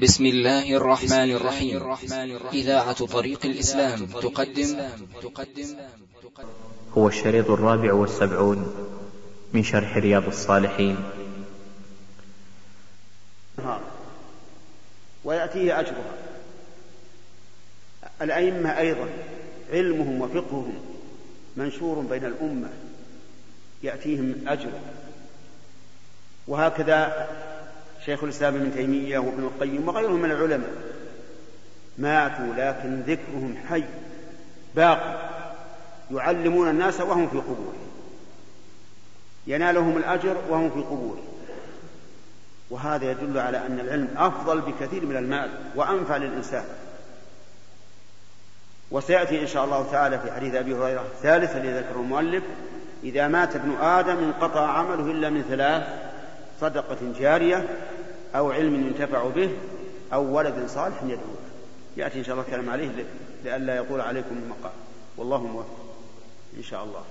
بسم الله الرحمن الرحيم. إذاعة طريق الإسلام تقدم. هو الشريط الرابع والسبعون من شرح رياض الصالحين. ويأتيه أجرها. الأئمة أيضا علمهم وفقههم منشور بين الأمة. يأتيهم أجر وهكذا شيخ الإسلام ابن تيمية وابن القيم وغيرهم من العلماء ماتوا لكن ذكرهم حي باقي. يعلمون الناس وهم في قبورهم ينالهم الأجر وهم في قبورهم وهذا يدل على أن العلم أفضل بكثير من المال وأنفع للإنسان. وسيأتي إن شاء الله تعالى في حديث أبي هريرة الثالث الذي ذكره المؤلف إذا مات ابن آدم انقطع عمله إلا من ثلاث صدقة جارية أو علم ينتفع به أو ولد صالح يدعو له يأتي إن شاء الله الكلام عليه لئلا يقول عليكم المقام والله موفق. إن شاء الله.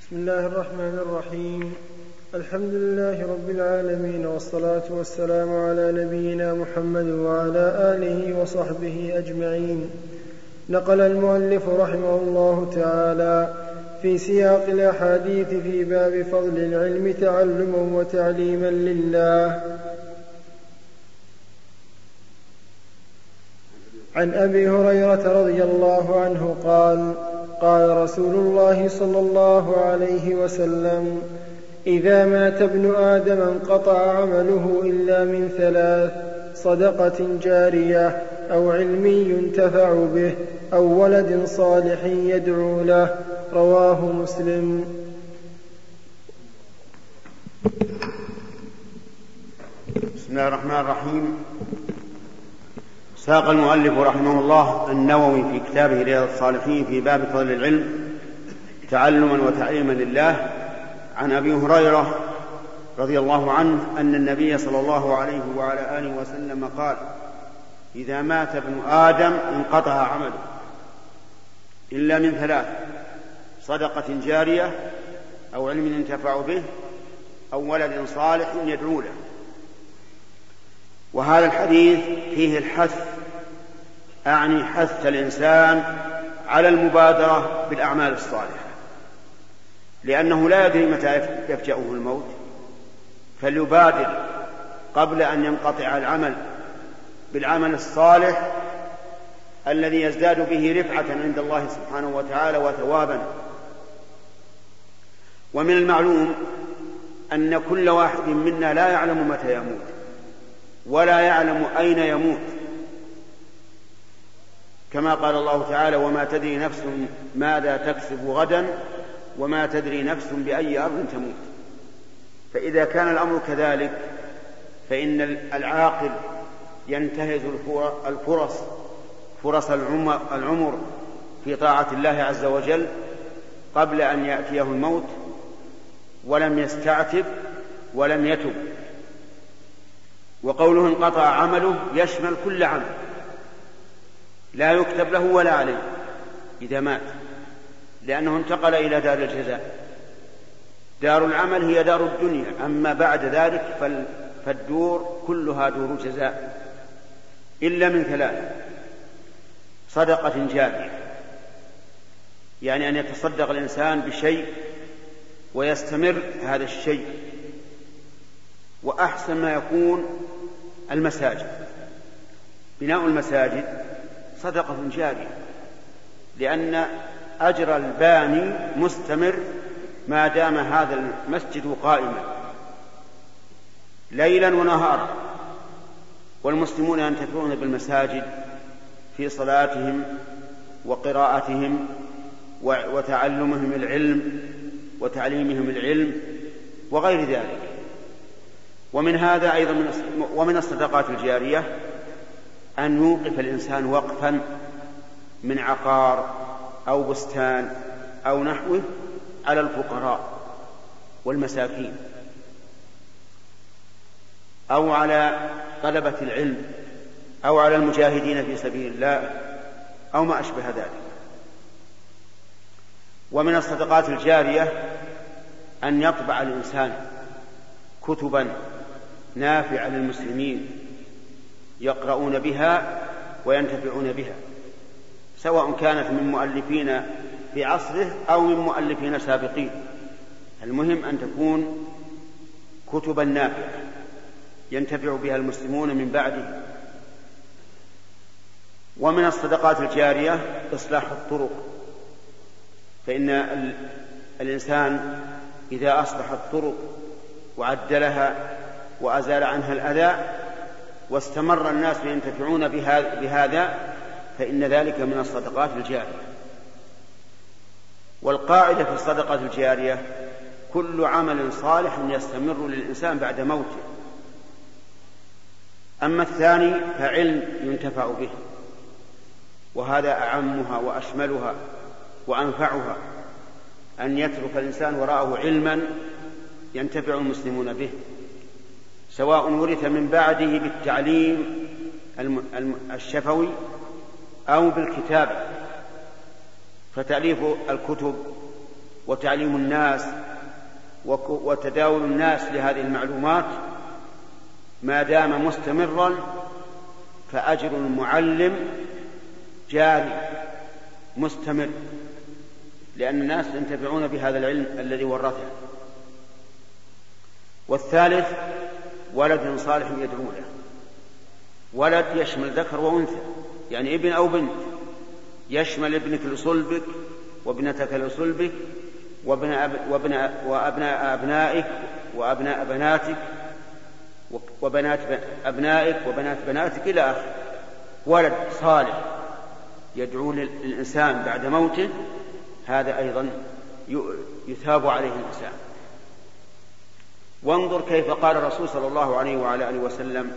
بسم الله الرحمن الرحيم. الحمد لله رب العالمين والصلاة والسلام على نبينا محمد وعلى آله وصحبه أجمعين. نقل المؤلف رحمه الله تعالى في سياق الأحاديث في باب فضل العلم تعلما وتعليما لله. عن أبي هريرة رضي الله عنه قال قال رسول الله صلى الله عليه وسلم إذا مات ابن آدم انقطع عمله إلا من ثلاث صدقة جارية أو علم ينتفع به أو ولد صالح يدعو له. رواه مسلم. بسم الله الرحمن الرحيم. ساق المؤلف رحمه الله النووي في كتابه رياض الصالحين في باب فضل العلم تعلما وتعليما لله. عن أبي هريرة رضي الله عنه أن النبي صلى الله عليه وعلى آله وسلم قال إذا مات ابن آدم انقطع عمله إلا من ثلاث صدقة جارية أو علم ينتفع به أو ولد صالح يدعو له. وهذا الحديث فيه الحث أعني حث الإنسان على المبادرة بالأعمال الصالحة لأنه لا يدري متى يفجأه الموت فليبادر قبل أن ينقطع العمل بالعمل الصالح الذي يزداد به رفعة عند الله سبحانه وتعالى وثوابا. ومن المعلوم أن كل واحد منا لا يعلم متى يموت ولا يعلم أين يموت. كما قال الله تعالى وما تدري نفس ماذا تكسب غدا وما تدري نفس بأي أرض تموت. فإذا كان الأمر كذلك فإن العاقل ينتهز الفرص فرص العمر في طاعة الله عز وجل قبل أن يأتيه الموت ولم يستعتب ولم يتب. وقوله انقطع عمله يشمل كل عمل لا يكتب له ولا عليه إذا مات لأنه انتقل إلى دار الجزاء. دار العمل هي دار الدنيا. أما بعد ذلك فالدور كلها دور جزاء إلا من ثلاث صدقة جارية يعني أن يتصدق الإنسان بشيء ويستمر هذا الشيء وأحسن ما يكون المساجد. بناء المساجد صدقة جارية لأن أجر الباني مستمر ما دام هذا المسجد قائما ليلا ونهارا والمسلمون ينتفعون بالمساجد في صلاتهم وقراءتهم وتعلمهم العلم وتعليمهم العلم وغير ذلك. ومن هذا أيضا من ومن الصدقات الجارية أن يوقف الإنسان وقفا من عقار أو بستان أو نحوه على الفقراء والمساكين أو على طلبة العلم أو على المجاهدين في سبيل الله أو ما أشبه ذلك. ومن الصدقات الجارية أن يطبع الإنسان كتبا نافعة للمسلمين يقرؤون بها وينتفعون بها سواء كانت من مؤلفين في عصره أو من مؤلفين سابقين المهم أن تكون كتبا نافعة ينتفع بها المسلمون من بعده. ومن الصدقات الجارية إصلاح الطرق. فإن الإنسان إذا أصلح الطرق وعدلها وأزال عنها الأذى واستمر الناس ينتفعون بهذا فإن ذلك من الصدقات الجارية. والقاعدة في الصدقة الجارية كل عمل صالح يستمر للإنسان بعد موته. أما الثاني فعلم ينتفع به وهذا أعمها وأشملها وأنفعها أن يترك الإنسان وراءه علما ينتفع المسلمون به سواء ورث من بعده بالتعليم الشفوي أو بالكتابة. فتأليف الكتب وتعليم الناس وتداول الناس لهذه المعلومات ما دام مستمرا فأجر المعلم جاري مستمر لأن الناس ينتفعون بهذا العلم الذي ورثه. والثالث ولد صالح يدعو له. ولد يشمل ذكر وأنثى يعني ابن أو بنت. يشمل ابنك لصلبك وابنتك لصلبك وابن وابن وأبناء أبنائك وأبناء بناتك وبنات أبنائك وبنات بناتك إلى آخره. ولد صالح يدعو للإنسان بعد موته هذا أيضا يثاب عليه الإنسان. وانظر كيف قال الرسول صلى الله عليه وعلى آله وسلم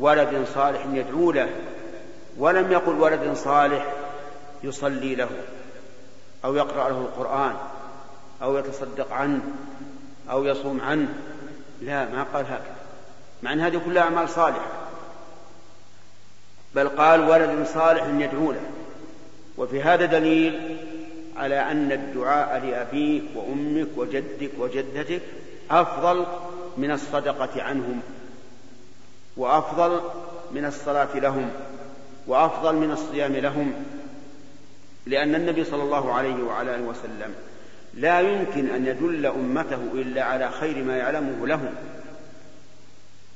ولد صالح يدعو له. ولم يقل ولد صالح يصلي له أو يقرأ له القرآن أو يتصدق عنه أو يصوم عنه. لا ما قال هكذا. مع أن هذه كلها أعمال صالحة. بل قال ولد صالح يدعو له. وفي هذا دليل على أن الدعاء لأبيك وأمك وجدك وجدتك أفضل من الصدقة عنهم وأفضل من الصلاة لهم وأفضل من الصيام لهم. لأن النبي صلى الله عليه وعلى آله وسلم لا يمكن أن يدل أمته إلا على خير ما يعلمه لهم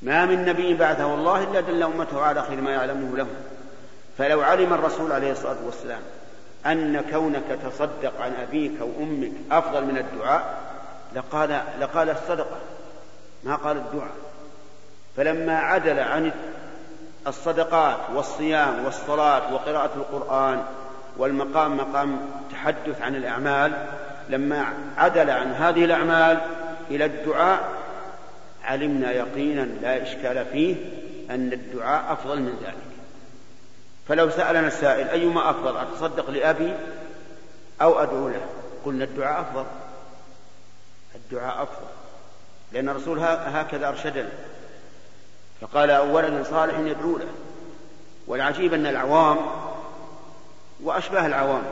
ما من نبي بعثه الله إلا دل أمته على خير ما يعلمه لهم فلو علم الرسول عليه الصلاة والسلام أن كونك تصدق عن أبيك أو أمك أفضل من الدعاء لقال لقال الصدقة ما قال الدعاء. فلما عدل عن الصدقات والصيام والصلاة وقراءة القرآن والمقام مقام تحدث عن الأعمال لما عدل عن هذه الأعمال إلى الدعاء علمنا يقينا لا إشكال فيه أن الدعاء أفضل من ذلك. فلو سألنا السائل أيما أفضل أتصدق لأبي أو أدعو له؟ قلنا الدعاء أفضل. الدعاء أفضل لأن الرسول هكذا أرشدنا. فقال أو ولد صالح يدعو له والعجيب أن العوام وأشباه العوام.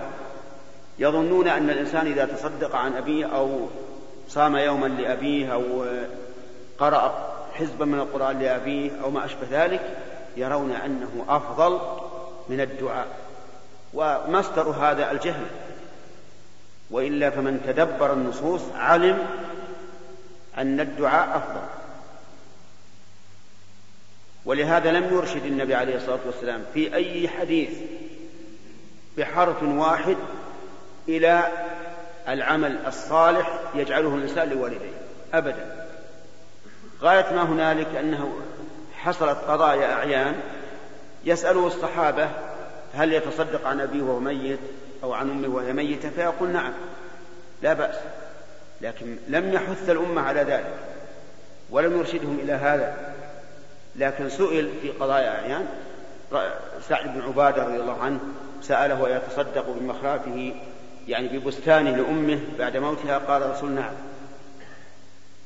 يظنون أن الإنسان إذا تصدق عن أبيه أو صام يوما لأبيه أو قرأ حزبا من القرآن لأبيه أو ما أشبه ذلك يرون أنه أفضل من الدعاء. ومصدر هذا الجهل. وإلا فمن تدبر النصوص علم أن الدعاء أفضل. ولهذا لم يرشد النبي عليه الصلاة والسلام في أي حديث بحرف واحد إلى العمل الصالح يجعله الإنسان لوالديه. أبدا. غاية ما هنالك أنه حصلت قضايا أعيان يسأله الصحابة هل يتصدق عن أبيه وهو ميت أو عن أمه وهي ميتة؟ فيقول نعم لا بأس. لكن لم يحث الأمة على ذلك ولم يرشدهم إلى هذا. لكن سئل في قضايا أعيان سعد بن عبادة رضي الله عنه سأله أيتصدق بمخافه يعني ببستانه لأمه بعد موتها قال الرسول نعم.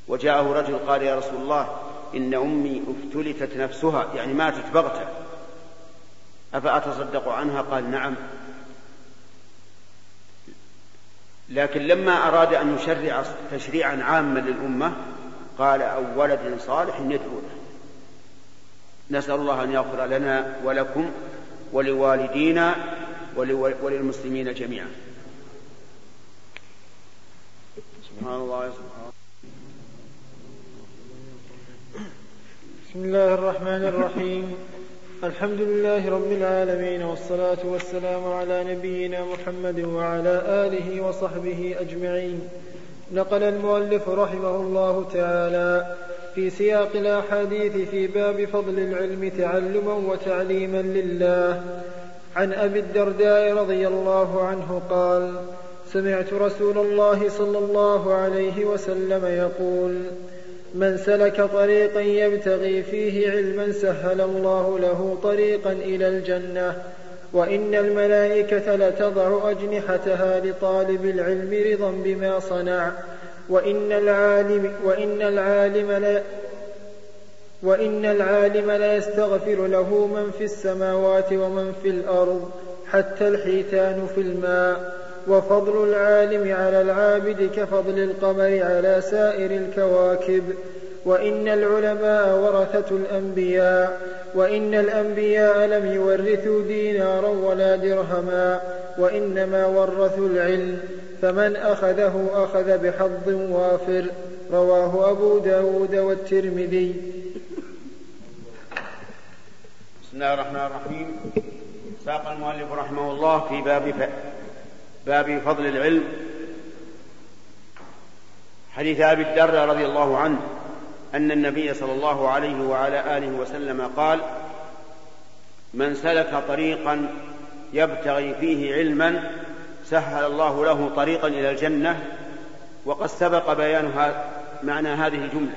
وجاءه رجل قال يا رسول الله إن أمي افتلتت نفسها يعني ماتت بغتة. أفأتصدق عنها؟ قال نعم. لكن لما أراد أن يشرع تشريعا عاما للأمة قال أو ولد صالح يدعو له. نسأل الله أن يغفر لنا ولكم ولوالدينا وللمسلمين جميعا. سبحان الله. بسم الله الرحمن الرحيم. الحمد لله رب العالمين والصلاة والسلام على نبينا محمد وعلى آله وصحبه أجمعين. نقل المؤلف رحمه الله تعالى في سياق الأحاديث في باب فضل العلم تعلما وتعليما لله. عن أبي الدرداء رضي الله عنه قال سمعت رسول الله صلى الله عليه وسلم يقول من سلك طريقا يبتغي فيه علما سهل الله له طريقا إلى الجنة وإن الملائكة لتضع أجنحتها لطالب العلم رضا بما صنع وإن العالم وإن العالم لا وإن العالم ليستغفر له من في السماوات ومن في الأرض حتى الحيتان في الماء. وفضل العالم على العابد كفضل القمر على سائر الكواكب. وإن العلماء ورثة الأنبياء. وإن الأنبياء لم يورثوا دينارا ولا درهما. وإنما ورثوا العلم. فمن أخذه أخذ بحظ وافر. رواه أبو داود والترمذي. بسم الله الرحمن الرحيم. ساق المؤلف رحمه الله في باب ف... باب فضل العلم. حديث أبي الدرداء رضي الله عنه أن النبي صلى الله عليه وعلى آله وسلم قال من سلك طريقا يبتغي فيه علما سهل الله له طريقا إلى الجنة وقد سبق بيان معنى هذه الجملة.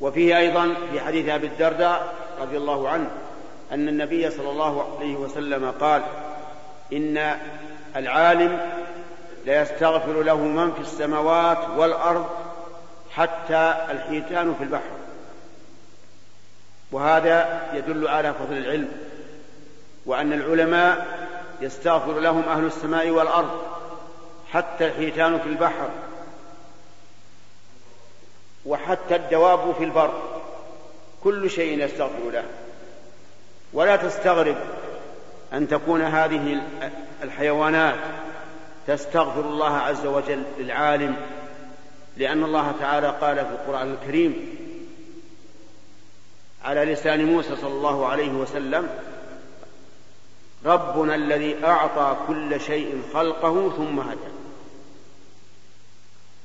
وفيه أيضا في حديث أبي الدرداء رضي الله عنه أن النبي صلى الله عليه وسلم قال إن العالم ليستغفر له من في السماوات والأرض حتى الحيتان في البحر. وهذا يدل على فضل العلم وأن العلماء يستغفر لهم أهل السماء والأرض حتى الحيتان في البحر. وحتى الدواب في البر. كل شيء يستغفر له. ولا تستغرب أن تكون هذه الحيوانات تستغفر الله عز وجل للعالم لأن الله تعالى قال في القرآن الكريم على لسان موسى صلى الله عليه وسلم ربنا الذي أعطى كل شيء خلقه ثم هدى.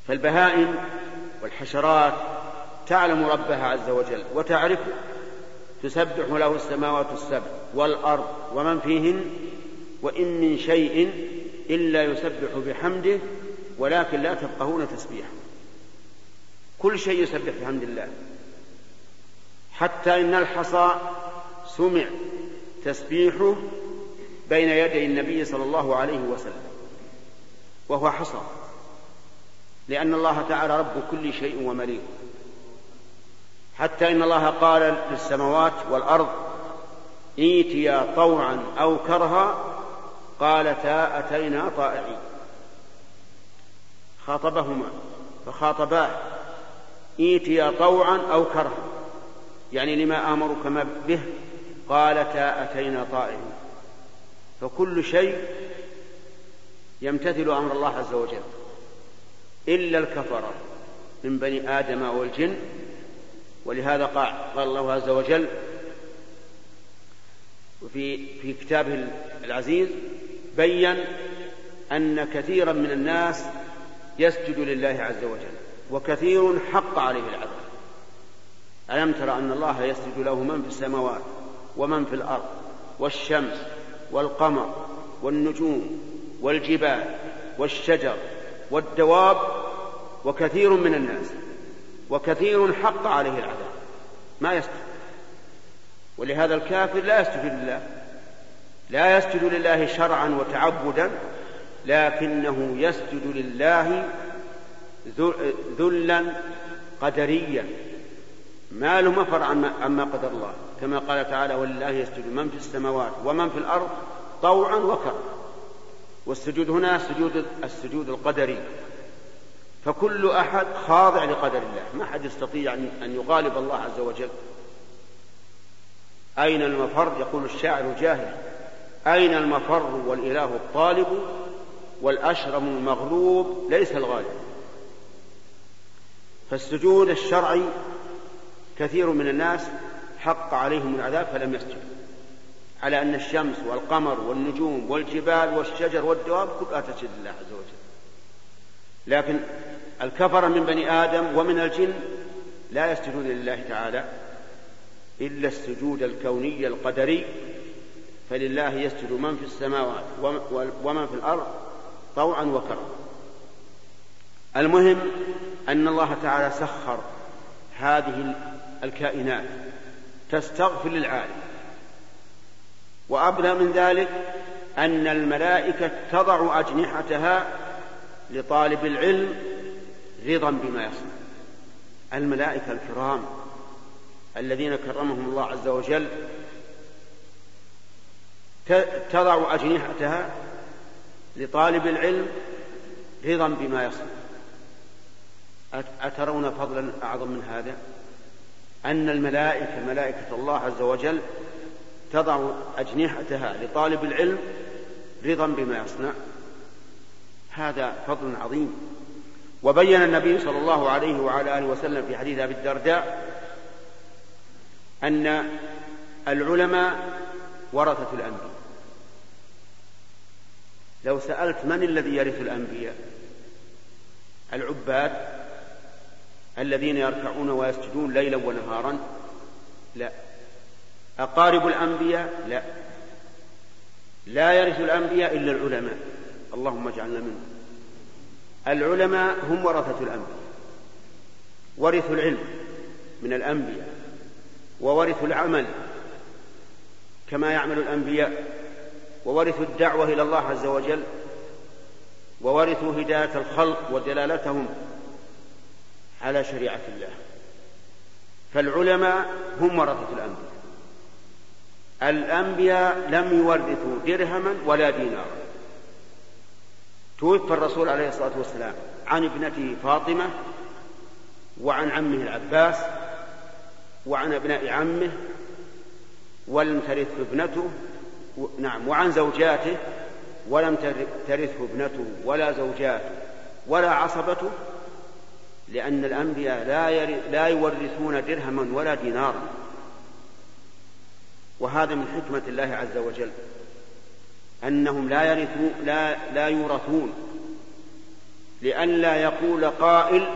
فالبهائم والحشرات تعلم ربها عز وجل وتعرفه. تسبح له السماوات السبع والأرض ومن فيهن وإن من شيء إلا يسبح بحمده ولكن لا تفقهون تسبيحه. كل شيء يسبح بحمد الله. حتى إن الحصى سمع تسبيحه بين يدي النبي صلى الله عليه وسلم وهو حصى. لأن الله تعالى رب كل شيء ومليك. حتى إن الله قال للسماوات والأرض ائتيا طوعا أو كرها قالتا أتينا طائعين. خاطبهما فخاطباه ائتيا طوعا أو كرها. يعني لما آمركما به قالتا أتينا طائعين. فكل شيء يمتثل أمر الله عز وجل. إلا الكفرة من بني آدم والجن ولهذا قال, الله عز وجل وفي في كتابه العزيز بين أن كثيرا من الناس يسجد لله عز وجل وكثير حق عليه العذاب. ألم تر أن الله يسجد له من في السماوات ومن في الأرض والشمس والقمر والنجوم والجبال والشجر والدواب وكثير من الناس وكثير حق عليه العذاب. ما يسجد ولهذا الكافر لا يسجد لله لا يسجد لله شرعا وتعبدا لكنه يسجد لله ذلا قدريا. ما له مفر عما قدر الله. كما قال تعالى ولله يسجد من في السماوات ومن في الأرض طوعا وكرها والسجود هنا سجود السجود القدري. فكل أحد خاضع لقدر الله. ما أحد يستطيع أن يغالب الله عز وجل. أين المفر؟ يقول الشاعر جاهل أين المفر والإله الطالب والأشرم المغلوب؟ ليس الغالب. فالسجود الشرعي كثير من الناس حق عليهم العذاب فلم يسجدوا على أن الشمس والقمر والنجوم والجبال والشجر والدواب كلها تسجد لله عز وجل. لكن الكفر من بني آدم ومن الجن لا يسجدون لله تعالى إلا السجود الكوني القدري فلله يسجد من في السماوات ومن في الأرض طوعا وكرها المهم أن الله تعالى سخر هذه الكائنات تستغفر للعالم. وأبلغ من ذلك أن الملائكة تضع أجنحتها لطالب العلم رضا بما يصنع. الملائكة الكرام الذين كرمهم الله عز وجل تضع أجنحتها لطالب العلم رضا بما يصنع. أترون فضلا أعظم من هذا؟ أن الملائكة ملائكة الله عز وجل تضع أجنحتها لطالب العلم رضا بما يصنع. هذا فضل عظيم. وبين النبي صلى الله عليه وعلى آله وسلم في حديث أبي الدرداء أن العلماء ورثة الأنبياء. لو سألت من الذي يرث الأنبياء؟ العباد الذين يركعون ويسجدون ليلا ونهارا؟ لا. أقارب الأنبياء؟ لا. لا يرث الأنبياء إلا العلماء. اللهم اجعلنا منهم. العلماء هم ورثة الأنبياء. ورثوا العلم من الأنبياء وورثوا العمل كما يعمل الأنبياء وورثوا الدعوة إلى الله عز وجل وورثوا هداية الخلق ودلالتهم على شريعة الله. فالعلماء هم ورثة الأنبياء. الأنبياء لم يورثوا درهما ولا دينارا. توفى الرسول عليه الصلاة والسلام عن ابنته فاطمة وعن عمه العباس وعن أبناء عمه ولم ترثه ابنته نعم وعن زوجاته ولم ترثه ابنته ولا زوجاته ولا عصبته لأن الأنبياء لا لا يورثون درهما ولا دينارا. وهذا من حكمة الله عز وجل أنهم لا يرثون لا لا يورثون لئلا يقول قائل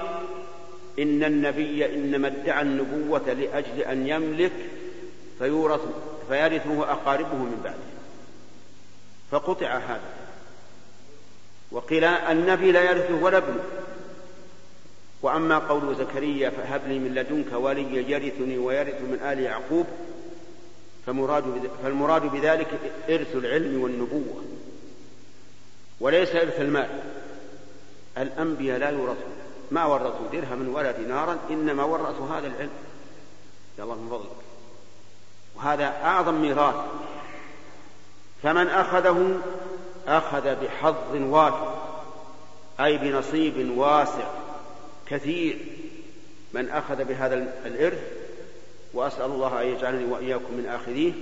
إن النبي إنما ادعى النبوة لأجل أن يملك فيورث فيرثه أقاربه من بعده. فقطع هذا. وقيل النبي لا يرثه ولا ابنه. وأما قول زكريا فهب لي من لدنك وليا يرثني ويرث من آل يعقوب فمراد فالمراد بذلك إرث العلم والنبوة وليس إرث المال. الأنبياء لا يورثون. ما ورثوا درهما ولا دينارا إنما ورثوا هذا العلم. يا الله من فضلك. وهذا أعظم ميراث. فمن أخذه أخذ بحظ وافر أي بنصيب واسع كثير. من أخذ بهذا الإرث وأسأل الله أن يجعلني وإياكم من آخذيه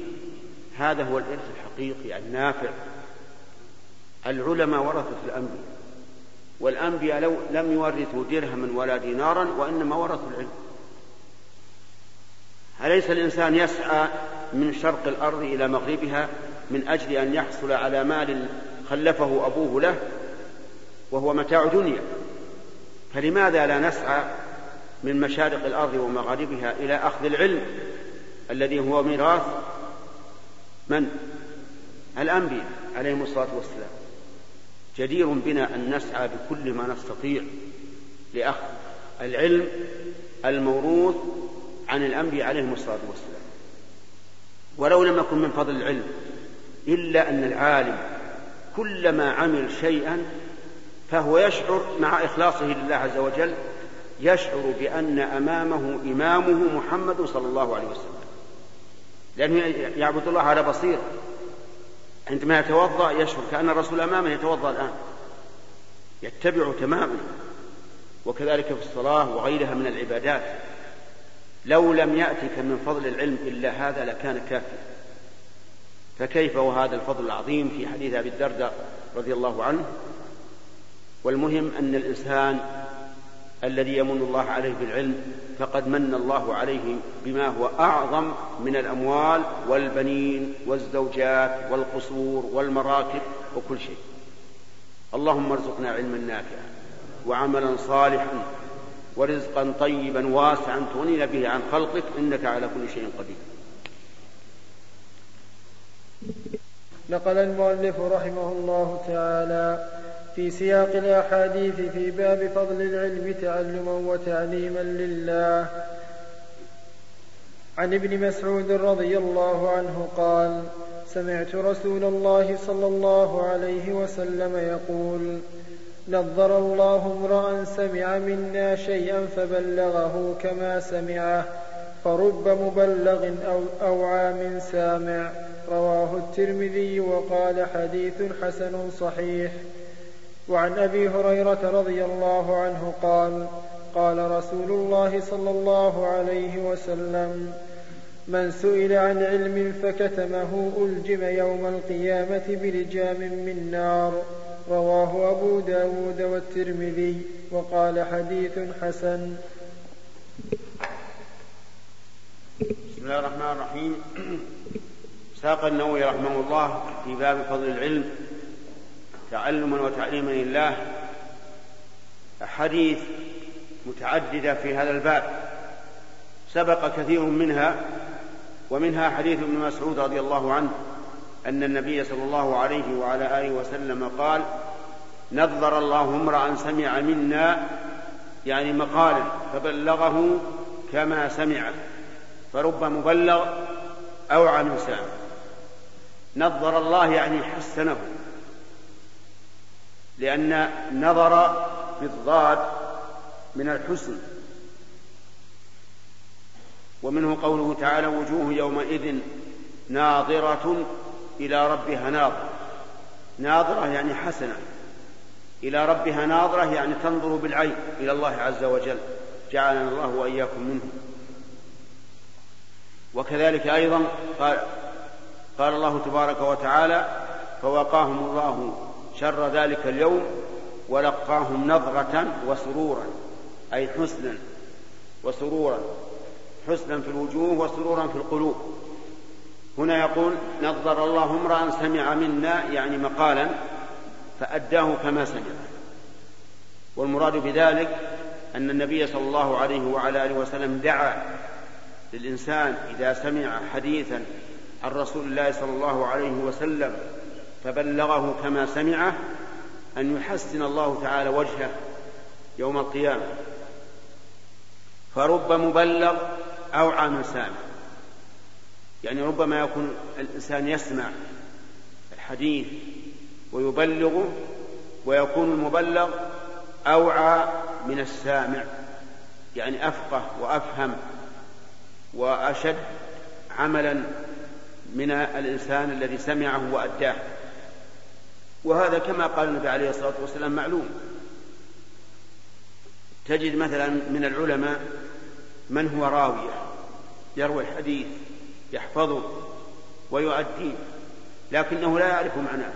هذا هو الإرث الحقيقي النافع. العلماء ورثة الأنبياء والأنبياء لو لم يورثوا درهما ولا دينارا وإنما ورثوا العلم. أليس الإنسان يسعى من شرق الأرض إلى مغربها من أجل أن يحصل على مال خلفه أبوه له وهو متاع دنيا؟ فلماذا لا نسعى من مشارق الأرض ومغاربها إلى أخذ العلم الذي هو ميراث من؟ الأنبياء عليهم الصلاة والسلام جدير بنا أن نسعى بكل ما نستطيع لأخذ العلم الموروث عن الأنبياء عليهم الصلاة والسلام ولو لم يكن من فضل العلم إلا أن العالم كلما عمل شيئا فهو يشعر مع إخلاصه لله عز وجل يشعر بأن أمامه إمامه محمد صلى الله عليه وسلم. لأنه يعبد الله على بصيرة. عندما يتوضأ يشعر كأن الرسول أمامه يتوضأ الآن. يتبع تماما. وكذلك في الصلاة وغيرها من العبادات. لو لم يأتك من فضل العلم إلا هذا لكان كافيا. فكيف وهذا الفضل العظيم في حديث أبي الدرداء رضي الله عنه؟ والمهم أن الإنسان الذي يمن الله عليه بالعلم فقد من الله عليه بما هو أعظم من الأموال والبنين والزوجات والقصور والمراكب وكل شيء. اللهم ارزقنا علما نافعا وعملا صالحا ورزقا طيبا واسعا تغنينا به عن خلقك إنك على كل شيء قدير. نقل المؤلف رحمه الله تعالى في سياق الأحاديث في باب فضل العلم تعلما وتعليما لله. عن ابن مسعود رضي الله عنه قال سمعت رسول الله صلى الله عليه وسلم يقول نظر الله امرأ سمع منا شيئا فبلغه كما سمعه فرب مبلغ أو أوعى من سامع. رواه الترمذي وقال حديث حسن صحيح. وعن أبي هريرة رضي الله عنه قال قال رسول الله صلى الله عليه وسلم من سئل عن علم فكتمه ألجم يوم القيامة بلجام من نار. رواه أبو داود والترمذي وقال حديث حسن. بسم الله الرحمن الرحيم. ساق النووي رحمه الله في باب فضل العلم. تعلما وتعليما لله أحاديث متعددة في هذا الباب سبق كثير منها ومنها حديث ابن مسعود رضي الله عنه أن النبي صلى الله عليه وعلى آله وسلم قال نظر الله امرأ سمع منا يعني مقالا فبلغه كما سمع فرب مبلغ أوعى من سامع نظر الله يعني حسنه. لأن نظر بالضاد من الحسن. ومنه قوله تعالى وجوه يومئذ ناظرة إلى ربها ناظرة. ناظرة يعني حسنة. إلى ربها ناظرة يعني تنظر بالعين إلى الله عز وجل. جعلنا الله وإياكم منه. وكذلك أيضا قال, قال الله تبارك وتعالى فوقاهم الله شر ذلك اليوم ولقاهم نظرة وسرورا أي حسنا وسرورا حسنا في الوجوه وسرورا في القلوب. هنا يقول نظر الله امرأ سمع منا يعني مقالا فأداه كما سمع. والمراد بذلك أن النبي صلى الله عليه وعلى آله وسلم دعا للإنسان إذا سمع حديثا عن رسول الله صلى الله عليه وسلم فبلغه كما سمعه أن يحسن الله تعالى وجهه يوم القيامة. فرب مبلغ أوعى من سامع. يعني ربما يكون الإنسان يسمع الحديث ويبلغه ويكون المبلغ أوعى من السامع. يعني أفقه وأفهم وأشد عملا من الإنسان الذي سمعه وأداه. وهذا كما قال النبي عليه الصلاة والسلام معلوم. تجد مثلا من العلماء من هو راوية يروي الحديث يحفظه ويؤديه لكنه لا يعرف معناه.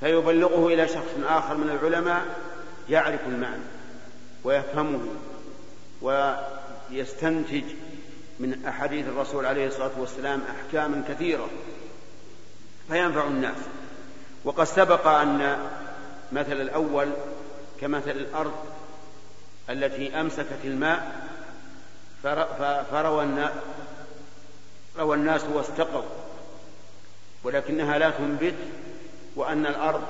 فيبلغه إلى شخص آخر من العلماء يعرف المعنى ويفهمه ويستنتج من أحاديث الرسول عليه الصلاة والسلام أحكاما كثيرة. فينفع الناس. وقد سبق أن مثل الأول كمثل الأرض التي أمسكت الماء فروى روى الناس واستقوا ولكنها لا تنبت وأن الأرض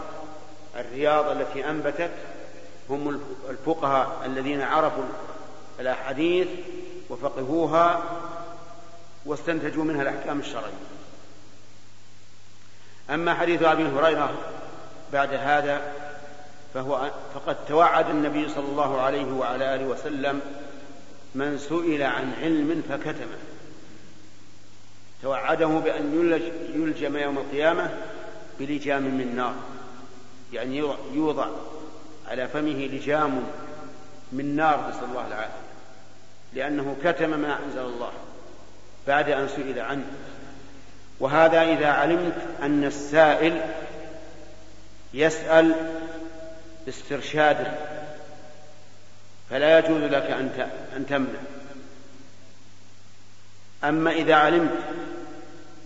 الرياض التي أنبتت هم الفقهاء الذين عرفوا الأحاديث وفقهوها واستنتجوا منها الأحكام الشرعية. أما حديث أبي هريرة بعد هذا فهو فقد توعد النبي صلى الله عليه وعلى آله وسلم من سئل عن علم فكتمه. توعده بأن يلج يلجم يوم القيامة بلجام من نار يعني يوضع على فمه لجام من نار نسأل الله العافية لأنه كتم ما أنزل الله بعد أن سئل عنه. وهذا إذا علمت أن السائل يسأل استرشادا فلا يجوز لك أن تمنع. أما إذا علمت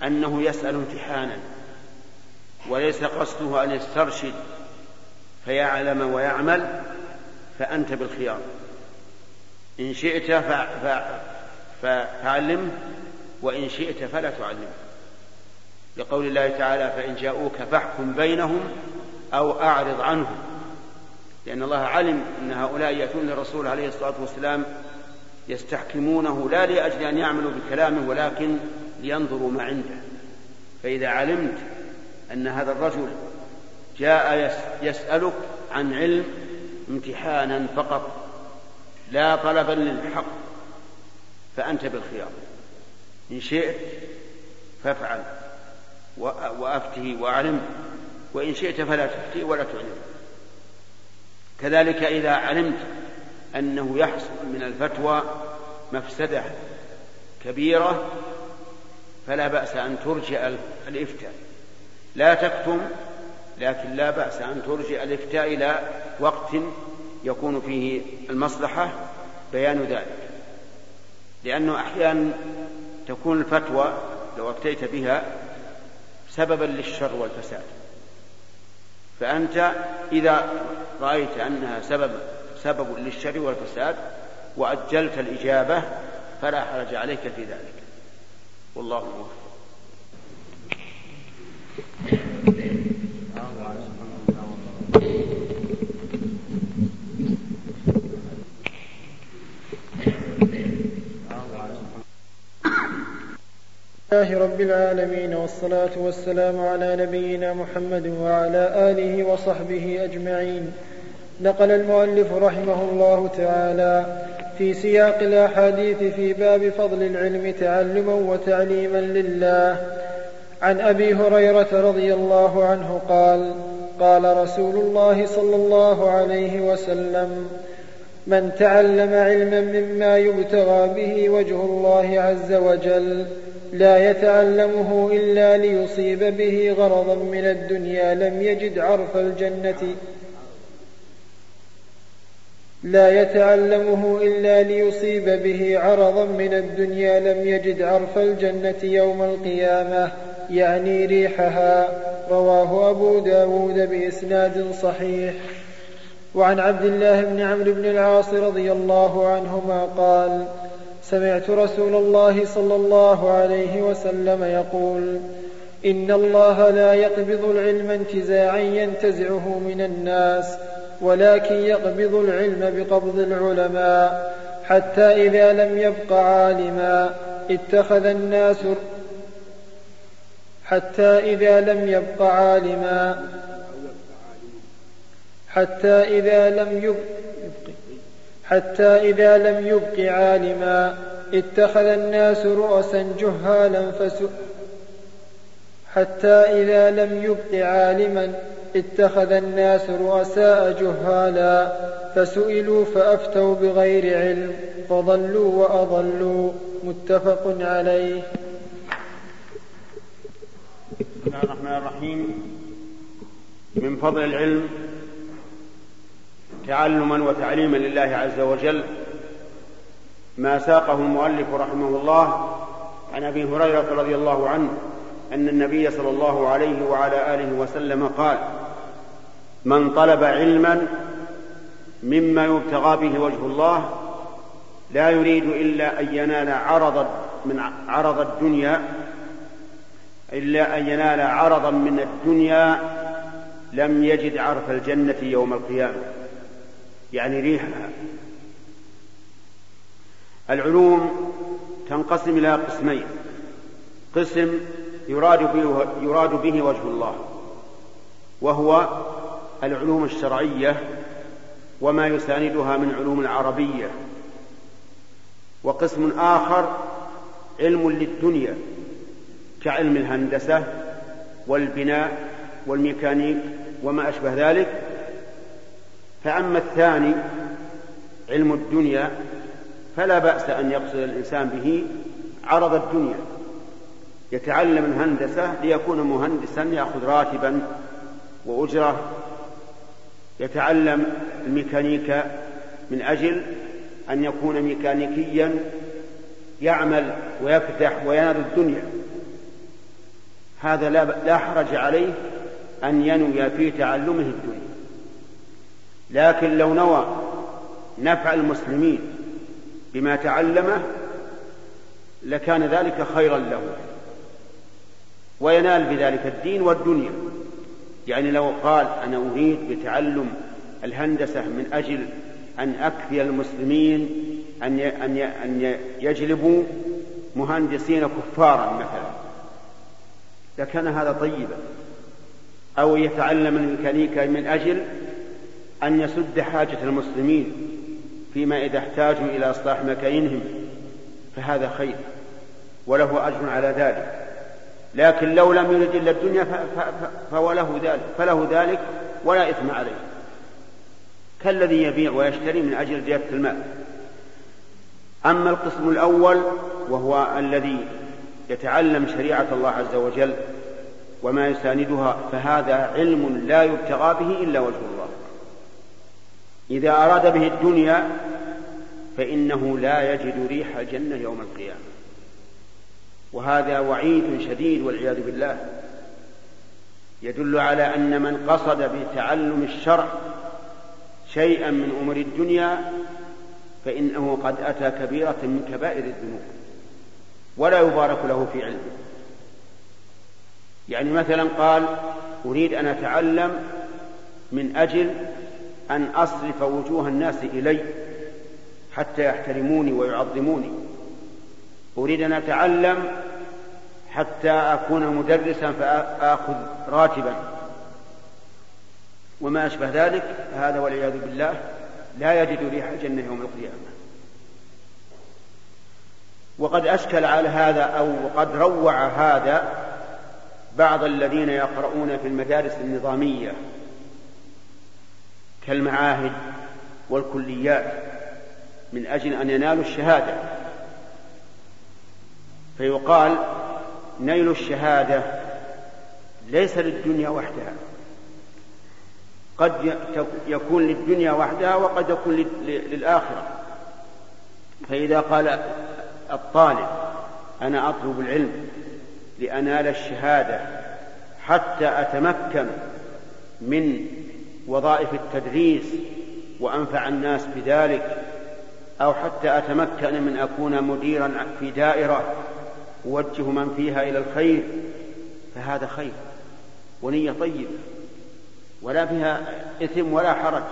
أنه يسأل امتحانا وليس قصده أن يسترشد فيعلم ويعمل فأنت بالخيار. إن شئت فعلمه وإن شئت فلا تعلمه. لقول الله تعالى فإن جاءوك فاحكم بينهم أو أعرض عنهم. لأن الله علم أن هؤلاء يأتون للرسول عليه الصلاة والسلام يستحكمونه لا لأجل أن يعملوا بكلامه ولكن لينظروا ما عنده. فإذا علمت أن هذا الرجل جاء يسألك عن علم امتحانا فقط لا طلبا للحق فأنت بالخيار. إن شئت فافعل. وأفته وأعلم. وإن شئت فلا تفتي ولا تعلم. كذلك إذا علمت أنه يحصل من الفتوى مفسدة كبيرة فلا بأس أن ترجع الإفتاء. لا تكتم لكن لا بأس أن ترجع الإفتاء إلى وقت يكون فيه المصلحة بيان ذلك. لأنه أحيانا تكون الفتوى لو أفتيت بها سببا للشر والفساد. فأنت إذا رأيت أنها سبب سبب للشر والفساد وأجلت الإجابة فلا حرج عليك في ذلك. والله موفق. الله رب العالمين والصلاة والسلام على نبينا محمد وعلى آله وصحبه أجمعين. نقل المؤلف رحمه الله تعالى في سياق الأحاديث في باب فضل العلم تعلما وتعليما لله. عن أبي هريرة رضي الله عنه قال قال رسول الله صلى الله عليه وسلم من تعلم علما مما يبتغى به وجه الله عز وجل لا يتعلمه إلا ليصيب به غرضا من الدنيا. لم يجد عرف الجنة. لا يتعلمه إلا ليصيب به عرضا من الدنيا. لم يجد عرف الجنة يوم القيامة يعني ريحها. رواه أبو داود بإسناد صحيح. وعن عبد الله بن عمرو بن العاص رضي الله عنهما قال سمعت رسول الله صلى الله عليه وسلم يقول إن الله لا يقبض العلم انتزاعا ينتزعه من الناس ولكن يقبض العلم بقبض العلماء حتى إذا لم يبق عالما اتخذ الناس حتى إذا لم يبق عالما حتى إذا لم يبق حتى إذا لم يبق عالما اتخذ الناس رؤسا جهالا حتى إذا لم يبق عالما اتخذ الناس رؤساء جهالا فسئلوا فأفتوا بغير علم فضلوا وأضلوا. متفق عليه. بسم الله الرحمن الرحيم. من فضل العلم تعلما وتعليما لله عز وجل ما ساقه المؤلف رحمه الله عن أبي هريرة رضي الله عنه أن النبي صلى الله عليه وعلى آله وسلم قال من طلب علما مما يبتغى به وجه الله لا يريد إلا أن ينال عرضا من عرض الدنيا إلا أن ينال عرضا من الدنيا لم يجد عرف الجنة يوم القيامة. يعني ريحها العلوم تنقسم إلى قسمين. قسم يراد به, يراد به وجه الله وهو العلوم الشرعية وما يساندها من علوم العربية. وقسم آخر علم للدنيا كعلم الهندسة والبناء والميكانيك وما أشبه ذلك. فأما الثاني علم الدنيا فلا بأس أن يقصد الإنسان به عرض الدنيا. يتعلم الهندسة ليكون مهندسا يأخذ راتبا وأجرة. يتعلم الميكانيكا من أجل أن يكون ميكانيكيا يعمل ويفتح وينال الدنيا. هذا لا, لا حرج عليه أن ينوي في تعلمه الدنيا. لكن لو نوى نفع المسلمين بما تعلمه لكان ذلك خيرا له وينال بذلك الدين والدنيا. يعني لو قال أنا أريد بتعلم الهندسة من أجل أن أكفي المسلمين أن أن أن يجلبوا مهندسين كفارا مثلا لكان هذا طيبا. أو يتعلم الميكانيكا من أجل أن يسد حاجة المسلمين فيما إذا احتاجوا إلى إصلاح مكاينهم فهذا خير وله أجر على ذلك. لكن لو لم يرد إلا الدنيا فله ذلك فله ذلك ولا إثم عليه. كالذي يبيع ويشتري من أجل زيادة المال. أما القسم الأول وهو الذي يتعلم شريعة الله عز وجل وما يساندها فهذا علم لا يبتغى به إلا وجه الله. إذا أراد به الدنيا فإنه لا يجد ريح الجنة يوم القيامة. وهذا وعيد شديد والعياذ بالله. يدل على أن من قصد بتعلم الشرع شيئا من أمور الدنيا فإنه قد أتى كبيرة من كبائر الذنوب. ولا يبارك له في علمه يعني مثلا قال أريد أن أتعلم من أجل أن أصرف وجوه الناس إلي حتى يحترموني ويعظموني. أريد أن أتعلم حتى أكون مدرسا فآخذ راتبا. وما أشبه ذلك هذا والعياذ بالله لا يجد ريح الجنة يوم القيامة. وقد أشكل على هذا أو قد روع هذا بعض الذين يقرؤون في المدارس النظامية. كالمعاهد والكليات من أجل أن ينالوا الشهادة. فيقال نيل الشهادة ليس للدنيا وحدها. قد يكون للدنيا وحدها وقد يكون للآخرة. فإذا قال الطالب أنا أطلب العلم لأنال الشهادة حتى أتمكن من وظائف التدريس وأنفع الناس بذلك أو حتى أتمكن من أكون مديرا في دائرة أوجه من فيها إلى الخير فهذا خير ونية طيبة ولا فيها إثم ولا حرج.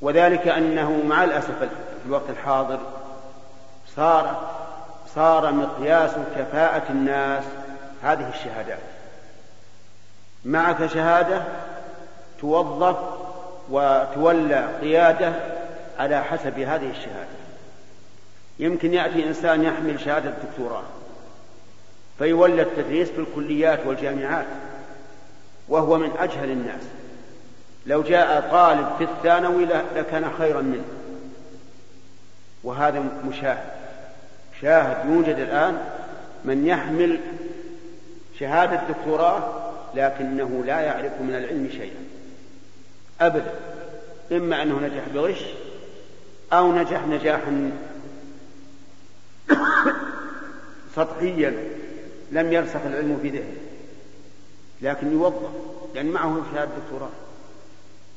وذلك أنه مع الأسف في الوقت الحاضر صار صار مقياس كفاءة الناس هذه الشهادات. معك شهادة توظف وتولى قيادة على حسب هذه الشهادة. يمكن يأتي إنسان يحمل شهادة دكتوراه فيولى التدريس في الكليات والجامعات وهو من أجهل الناس. لو جاء طالب في الثانوي لكان خيرا منه. وهذا مشاهد. شاهد يوجد الآن من يحمل شهادة دكتوراه لكنه لا يعرف من العلم شيئا. أبدا. إما أنه نجح بغش أو نجح نجاحا سطحيا لم يرسخ العلم في ذهنه. لكن يوظف يعني معه شهادة دكتوراه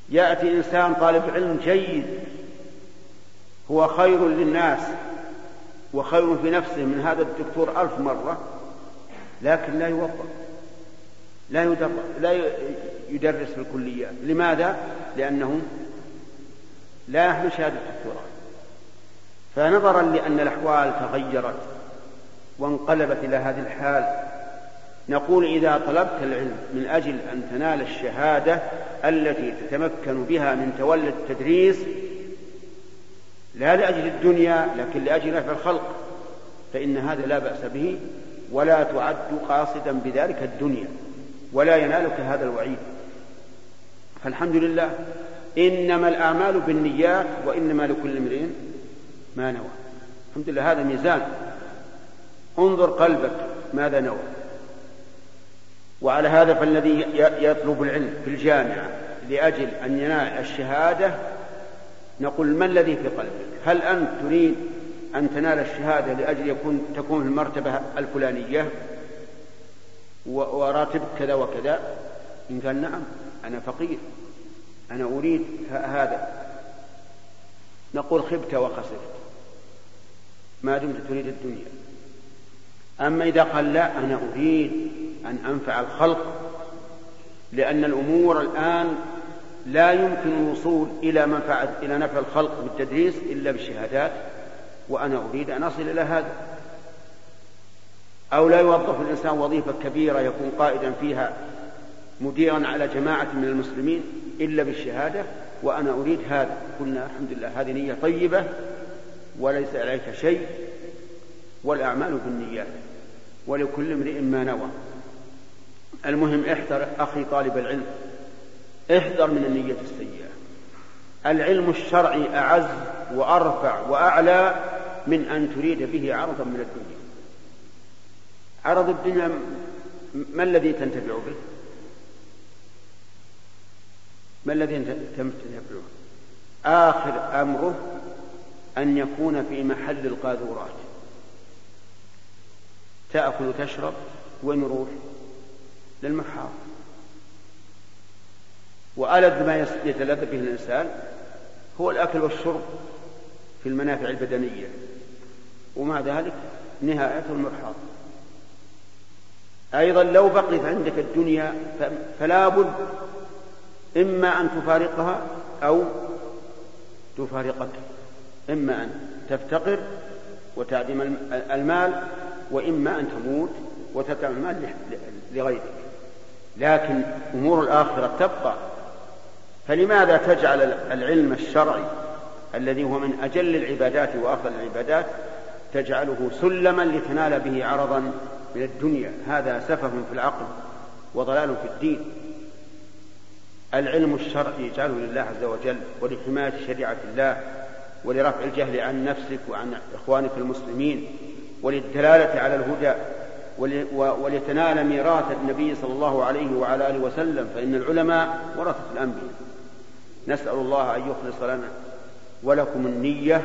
يأتي إنسان طالب علم جيد. هو خير للناس وخير في نفسه من هذا الدكتور ألف مرة لكن لا يوظف لا لا يدرس في الكليات لماذا؟ لأنه لا يحمل شهادة الدكتوراه. فنظرا لأن الأحوال تغيرت وانقلبت إلى هذه الحال. نقول إذا طلبت العلم من أجل أن تنال الشهادة التي تتمكن بها من تولي التدريس لا لأجل الدنيا لكن لأجل نفع الخلق. فإن هذا لا بأس به ولا تعد قاصدا بذلك الدنيا. ولا ينالك هذا الوعيد. فالحمد لله إنما الأعمال بالنيات وإنما لكل امرئ ما نوى. الحمد لله هذا ميزان. انظر قلبك ماذا نوى. وعلى هذا فالذي يطلب العلم في الجامعة لأجل أن ينال الشهادة نقول ما الذي في قلبك؟ هل أنت تريد أن تنال الشهادة لأجل يكون تكون المرتبة الفلانية؟ وراتب كذا وكذا. إن قال نعم أنا فقير. أنا أريد هذا. نقول خبت وخسرت. ما دمت تريد الدنيا. أما إذا قال لا أنا أريد أن أنفع الخلق لأن الأمور الآن لا يمكن الوصول إلى منفعة إلى نفع الخلق بالتدريس إلا بالشهادات وأنا أريد أن أصل إلى هذا. أو لا يوظف الإنسان وظيفة كبيرة يكون قائدا فيها مديرا على جماعة من المسلمين إلا بالشهادة وأنا أريد هذا. قلنا الحمد لله هذه نية طيبة وليس عليك شيء والأعمال بالنيات ولكل امرئ ما نوى. المهم احذر أخي طالب العلم احذر من النية السيئة. العلم الشرعي أعز وأرفع وأعلى من أن تريد به عرضا من الدنيا. عرض الدنيا ما الذي تنتفع به؟ ما الذي تنتفع به؟ آخر أمره أن يكون في محل القاذورات. تأكل وتشرب وين يروح؟ للمحاض وألذ ما يتلذذ به الإنسان هو الأكل والشرب في المنافع البدنية. ومع ذلك نهاية المرحاض أيضا لو بقيت عندك الدنيا فلا بد إما أن تفارقها أو تفارقك. إما أن تفتقر وتعدم المال وإما أن تموت وتتبع المال لغيرك. لكن أمور الآخرة تبقى. فلماذا تجعل العلم الشرعي الذي هو من أجل العبادات وأفضل العبادات تجعله سلما لتنال به عرضا من الدنيا. هذا سفه في العقل وضلال في الدين. العلم الشرعي يجعله لله عز وجل ولحماية شريعة الله ولرفع الجهل عن نفسك وعن إخوانك المسلمين وللدلالة على الهدى ولتنال ميراث النبي صلى الله عليه وعلى آله وسلم. فإن العلماء ورثة الأنبياء. نسأل الله أن يخلص لنا ولكم النية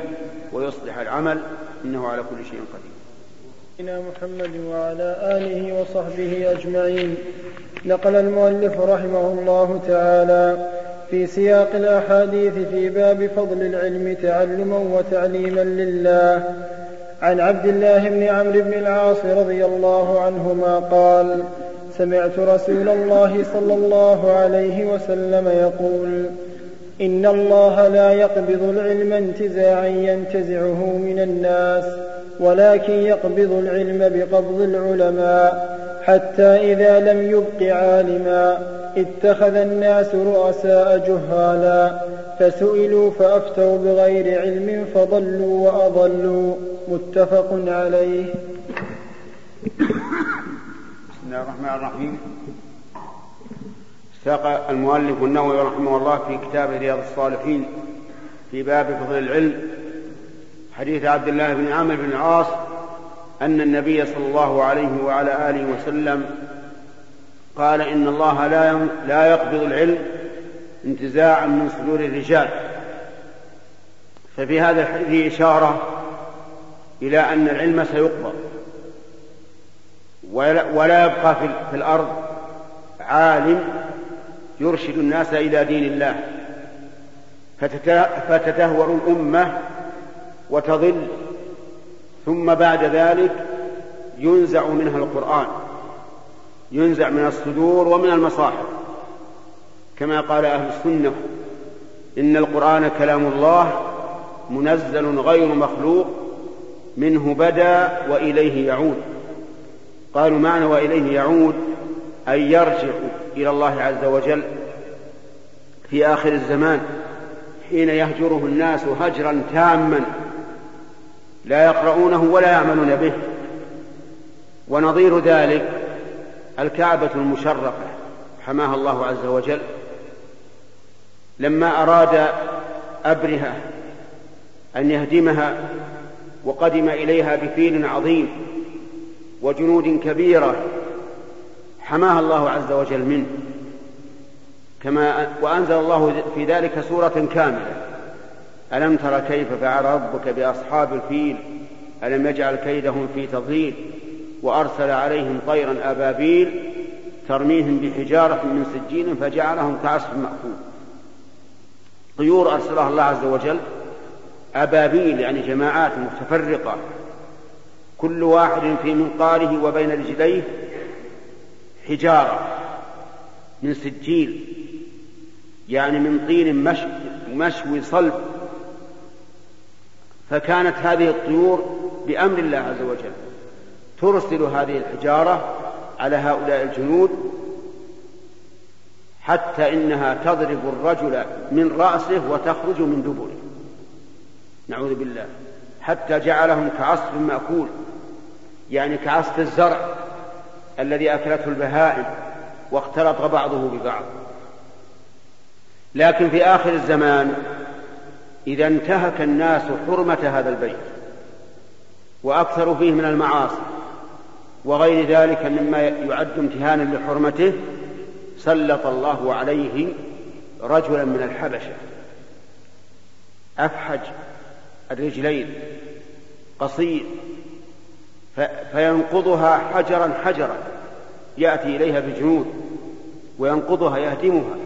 ويصلح العمل. إنه على كل شيء قدير. سيدنا محمد وعلى آله وصحبه أجمعين. نقل المؤلف رحمه الله تعالى في سياق الأحاديث في باب فضل العلم تعلما وتعليما لله. عن عبد الله بن عمرو بن العاص رضي الله عنهما قال سمعت رسول الله صلى الله عليه وسلم يقول إن الله لا يقبض العلم انتزاعا ينتزعه من الناس. ولكن يقبض العلم بقبض العلماء حتى إذا لم يبق عالما اتخذ الناس رؤساء جهالا فسئلوا فأفتوا بغير علم فضلوا وأضلوا متفق عليه. بسم الله الرحمن الرحيم. ساق المؤلف النووي رحمه الله في كتاب رياض الصالحين في باب فضل العلم حديث عبد الله بن عامر بن العاص أن النبي صلى الله عليه وعلى آله وسلم قال إن الله لا لا يقبض العلم انتزاعا من صدور الرجال. ففي هذا الحديث إشارة إلى أن العلم سيقبض. ولا يبقى في الأرض عالم يرشد الناس إلى دين الله. فتتهور الأمة وتضل ثم بعد ذلك ينزع منها القرآن ينزع من الصدور ومن المصاحف. كما قال أهل السنة إن القرآن كلام الله منزل غير مخلوق منه بدا وإليه يعود. قالوا معنى وإليه يعود أن يرجع إلى الله عز وجل في آخر الزمان حين يهجره الناس هجرا تاما. لا يقرؤونه ولا يعملون به. ونظير ذلك الكعبة المشرفة حماها الله عز وجل. لما أراد أبرهة أن يهدمها وقدم إليها بفيل عظيم وجنود كبيرة حماها الله عز وجل منه. كما وأنزل الله في ذلك سورة كاملة. ألم تر كيف فعل ربك بأصحاب الفيل؟ ألم يجعل كيدهم في تضليل؟ وأرسل عليهم طيرا أبابيل ترميهم بحجارة من سجين فجعلهم كعصف مأكول. طيور أرسلها الله عز وجل. أبابيل يعني جماعات متفرقة. كل واحد في منقاره وبين رجليه حجارة من سجيل يعني من طين مشوي صلب. فكانت هذه الطيور بأمر الله عز وجل ترسل هذه الحجارة على هؤلاء الجنود حتى إنها تضرب الرجل من رأسه وتخرج من دبره. نعوذ بالله. حتى جعلهم كعصف مأكول يعني كعصف الزرع الذي أكلته البهائم واختلط بعضه ببعض. لكن في آخر الزمان إذا انتهك الناس حرمة هذا البيت وأكثروا فيه من المعاصي وغير ذلك مما يعد امتهانا لحرمته سلط الله عليه رجلا من الحبشة. أفحج الرجلين قصير فينقضها حجرا حجرا يأتي إليها بجنود وينقضها يهدمها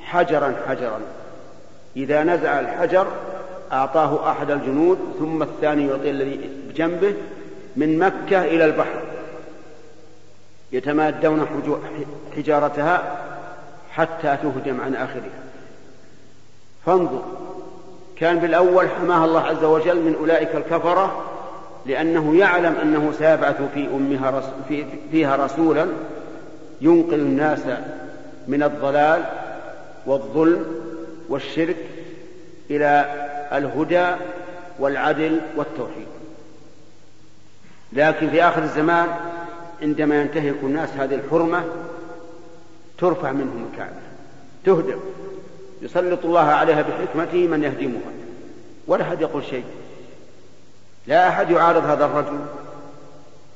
حجرا حجرا. إذا نزع الحجر أعطاه أحد الجنود ثم الثاني يعطي الذي بجنبه من مكة إلى البحر. يتمادون حجارتها حتى تهدم عن آخرها. فانظر كان بالأول حماها الله عز وجل من أولئك الكفرة لأنه يعلم أنه سيبعث في أمها في فيها رسولا ينقذ الناس من الضلال والظلم والشرك إلى الهدى والعدل والتوحيد. لكن في آخر الزمان عندما ينتهك الناس هذه الحرمة ترفع منهم الكعبة تهدم يسلط الله عليها بحكمته من يهدمها ولا أحد يقول شيء لا أحد يعارض هذا الرجل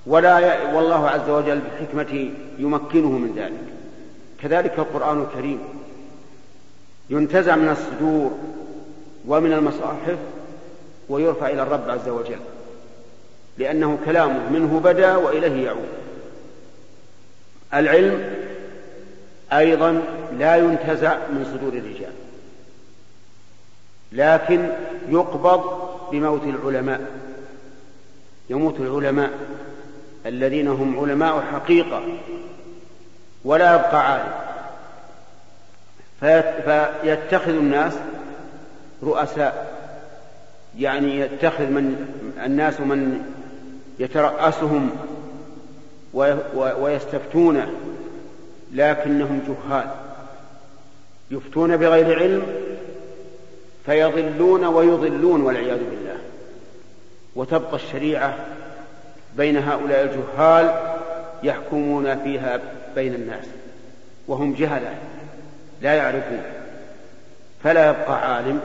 ولا ي... والله عز وجل بحكمته يمكنه من ذلك. كذلك القرآن الكريم ينتزع من الصدور ومن المصاحف ويرفع إلى الرب عز وجل لأنه كلامه منه بدا وإليه يعود. العلم أيضا لا ينتزع من صدور الرجال لكن يقبض بموت العلماء يموت العلماء الذين هم علماء حقيقة ولا يبقى عالم. فيتخذ الناس رؤساء. يعني يتخذ من الناس من يترأسهم ويستفتون لكنهم جهال. يفتون بغير علم فيضلون ويضلون والعياذ بالله. وتبقى الشريعة بين هؤلاء الجهال يحكمون فيها بين الناس وهم جهلة. لا يعرفون فلا يبقى عالم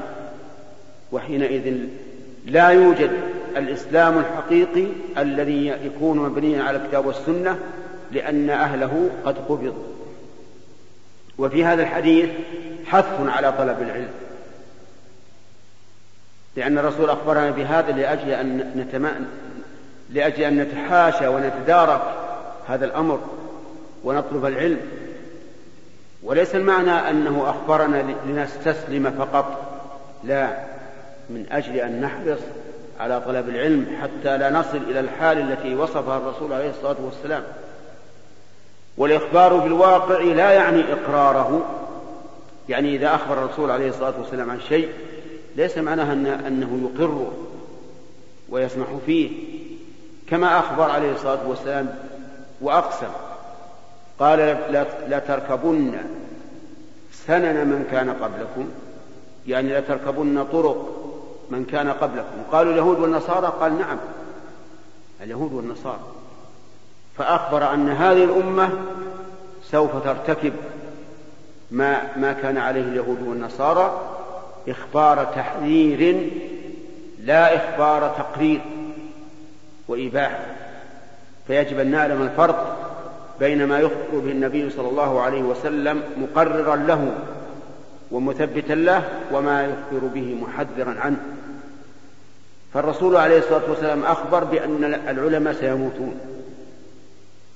وحينئذ لا يوجد الإسلام الحقيقي الذي يكون مبنيا على الكتاب والسنة لأن أهله قد قبضوا وفي هذا الحديث حث على طلب العلم. لأن الرسول أخبرنا بهذا لأجل أن نتم... لأجل أن نتحاشى ونتدارك هذا الأمر ونطلب العلم. وليس المعنى أنه أخبرنا لنستسلم فقط لا من أجل أن نحرص على طلب العلم حتى لا نصل إلى الحال التي وصفها الرسول عليه الصلاة والسلام. والإخبار بالواقع لا يعني إقراره يعني إذا أخبر الرسول عليه الصلاة والسلام عن شيء ليس معناها أنه يقره ويسمح فيه كما أخبر عليه الصلاة والسلام وأقسم. قال لتركبن سنن من كان قبلكم يعني لتركبن طرق من كان قبلكم. قالوا اليهود والنصارى؟ قال نعم اليهود والنصارى. فأخبر أن هذه الأمة سوف ترتكب ما ما كان عليه اليهود والنصارى إخبار تحذير لا إخبار تقرير وإباحة. فيجب أن نعلم الفرق بين ما يخبر به النبي صلى الله عليه وسلم مقررا له ومثبتا له وما يخبر به محذرا عنه. فالرسول عليه الصلاة والسلام أخبر بأن العلماء سيموتون.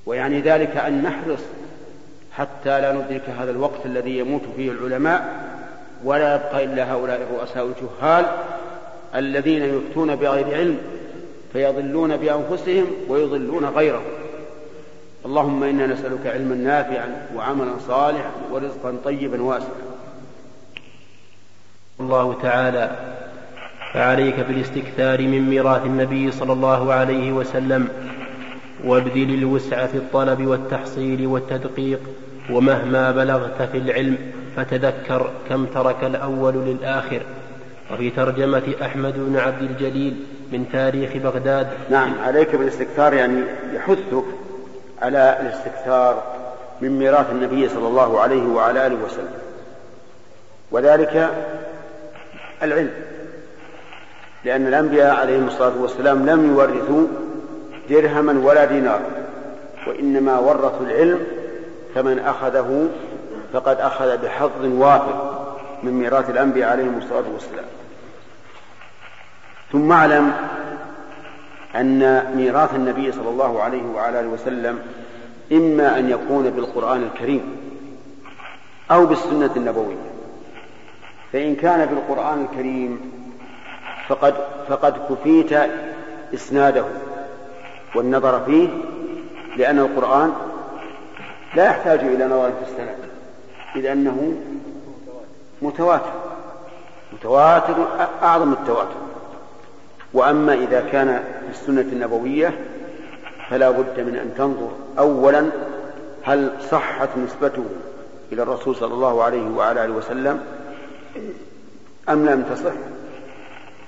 ويعني ذلك أن نحرص حتى لا ندرك هذا الوقت الذي يموت فيه العلماء ولا يبقى إلا هؤلاء الرؤساء الجهال الذين يفتون بغير علم فيضلون بأنفسهم ويضلون غيرهم. اللهم إنا نسألك علما نافعا وعملا صالحا ورزقا طيبا واسعا. الله تعالى فعليك بالاستكثار من ميراث النبي صلى الله عليه وسلم وابذل الوسع في الطلب والتحصيل والتدقيق ومهما بلغت في العلم فتذكر كم ترك الأول للآخر. وفي ترجمة أحمد بن عبد الجليل من تاريخ بغداد. نعم عليك بالاستكثار يعني يحثك على الاستكثار من ميراث النبي صلى الله عليه وعلى آله وسلم. وذلك العلم. لأن الأنبياء عليهم الصلاة والسلام لم يورثوا درهما ولا دينار وإنما ورثوا العلم فمن أخذه فقد أخذ بحظ وافر من ميراث الأنبياء عليهم الصلاة والسلام. ثم اعلم أن ميراث النبي صلى الله عليه وعلى آله وسلم إما أن يكون بالقرآن الكريم أو بالسنة النبوية. فإن كان بالقرآن الكريم فقد فقد كفيت إسناده والنظر فيه لأن القرآن لا يحتاج إلى نظر في السند إذ أنه متواتر متواتر أعظم التواتر. وأما إذا كان في السنة النبوية فلا بد من أن تنظر أولا هل صحت نسبته إلى الرسول صلى الله عليه وعلى آله وسلم أم لم تصح؟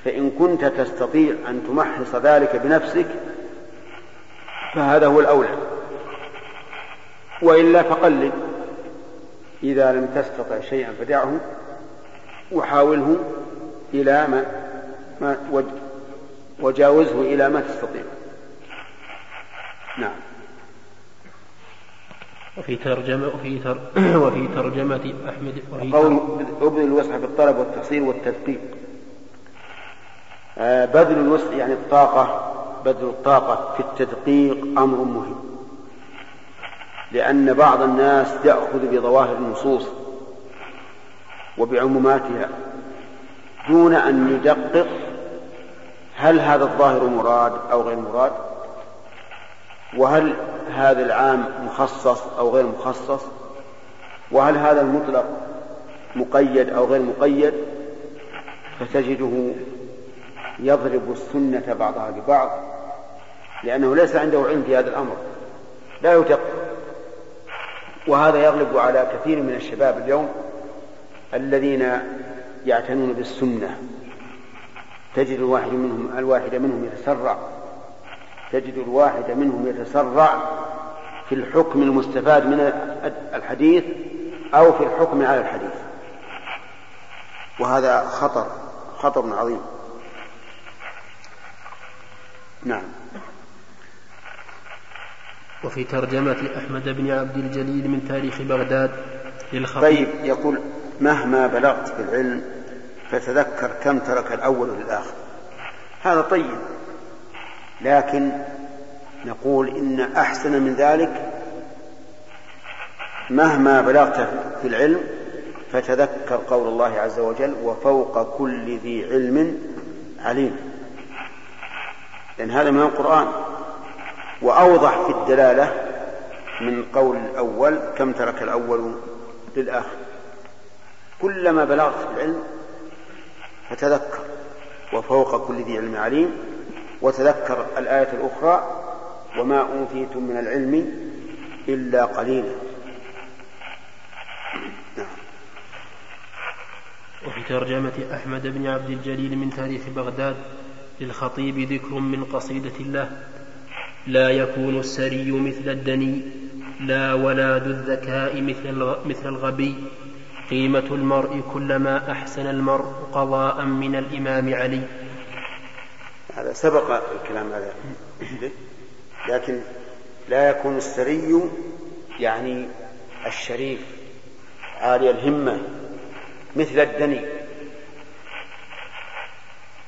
فإن كنت تستطيع أن تمحص ذلك بنفسك فهذا هو الأولى. وإلا فقلد إذا لم تستطع شيئا فدعه وحاوله إلى ما, ما وجاوزه إلى ما تستطيع. نعم. وفي ترجمة وفي تر وفي ترجمة أحمد وفي قول ابذل الوسع في الطلب والتحصيل والتدقيق آه، بذل الوسع يعني الطاقة بذل الطاقة في التدقيق أمر مهم. لأن بعض الناس يأخذ بظواهر النصوص وبعموماتها دون أن يدقق هل هذا الظاهر مراد أو غير مراد؟ وهل هذا العام مخصص أو غير مخصص؟ وهل هذا المطلق مقيد أو غير مقيد؟ فتجده يضرب السنة بعضها ببعض لأنه ليس عنده علم في هذا الأمر لا يدقق وهذا يغلب على كثير من الشباب اليوم الذين يعتنون بالسنة. تجد الواحد منهم الواحد منهم يتسرع. تجد الواحد منهم يتسرع في الحكم المستفاد من الحديث أو في الحكم على الحديث. وهذا خطر خطر عظيم. نعم. وفي ترجمة أحمد بن عبد الجليل من تاريخ بغداد للخطيب. طيب يقول مهما بلغت في العلم فتذكر كم ترك الأول للآخر هذا طيب. لكن نقول إن أحسن من ذلك مهما بلغت في العلم فتذكر قول الله عز وجل وفوق كل ذي علم عليم. لأن هذا من القرآن. وأوضح في الدلالة من قول الأول كم ترك الأول للآخر. كلما بلغت في العلم فتذكر وفوق كل ذي علم عليم وتذكر الآية الأخرى وما أوتيتم من العلم إلا قليلا. وفي ترجمة أحمد بن عبد الجليل من تاريخ بغداد للخطيب ذكر من قصيدة الله لا يكون السري مثل الدني لا ولا ذو الذكاء مثل مثل الغبي. قيمة المرء كلما أحسن المرء قضاء من الإمام علي. هذا سبق الكلام هذا. لكن لا يكون السري يعني الشريف عالي الهمة مثل الدني.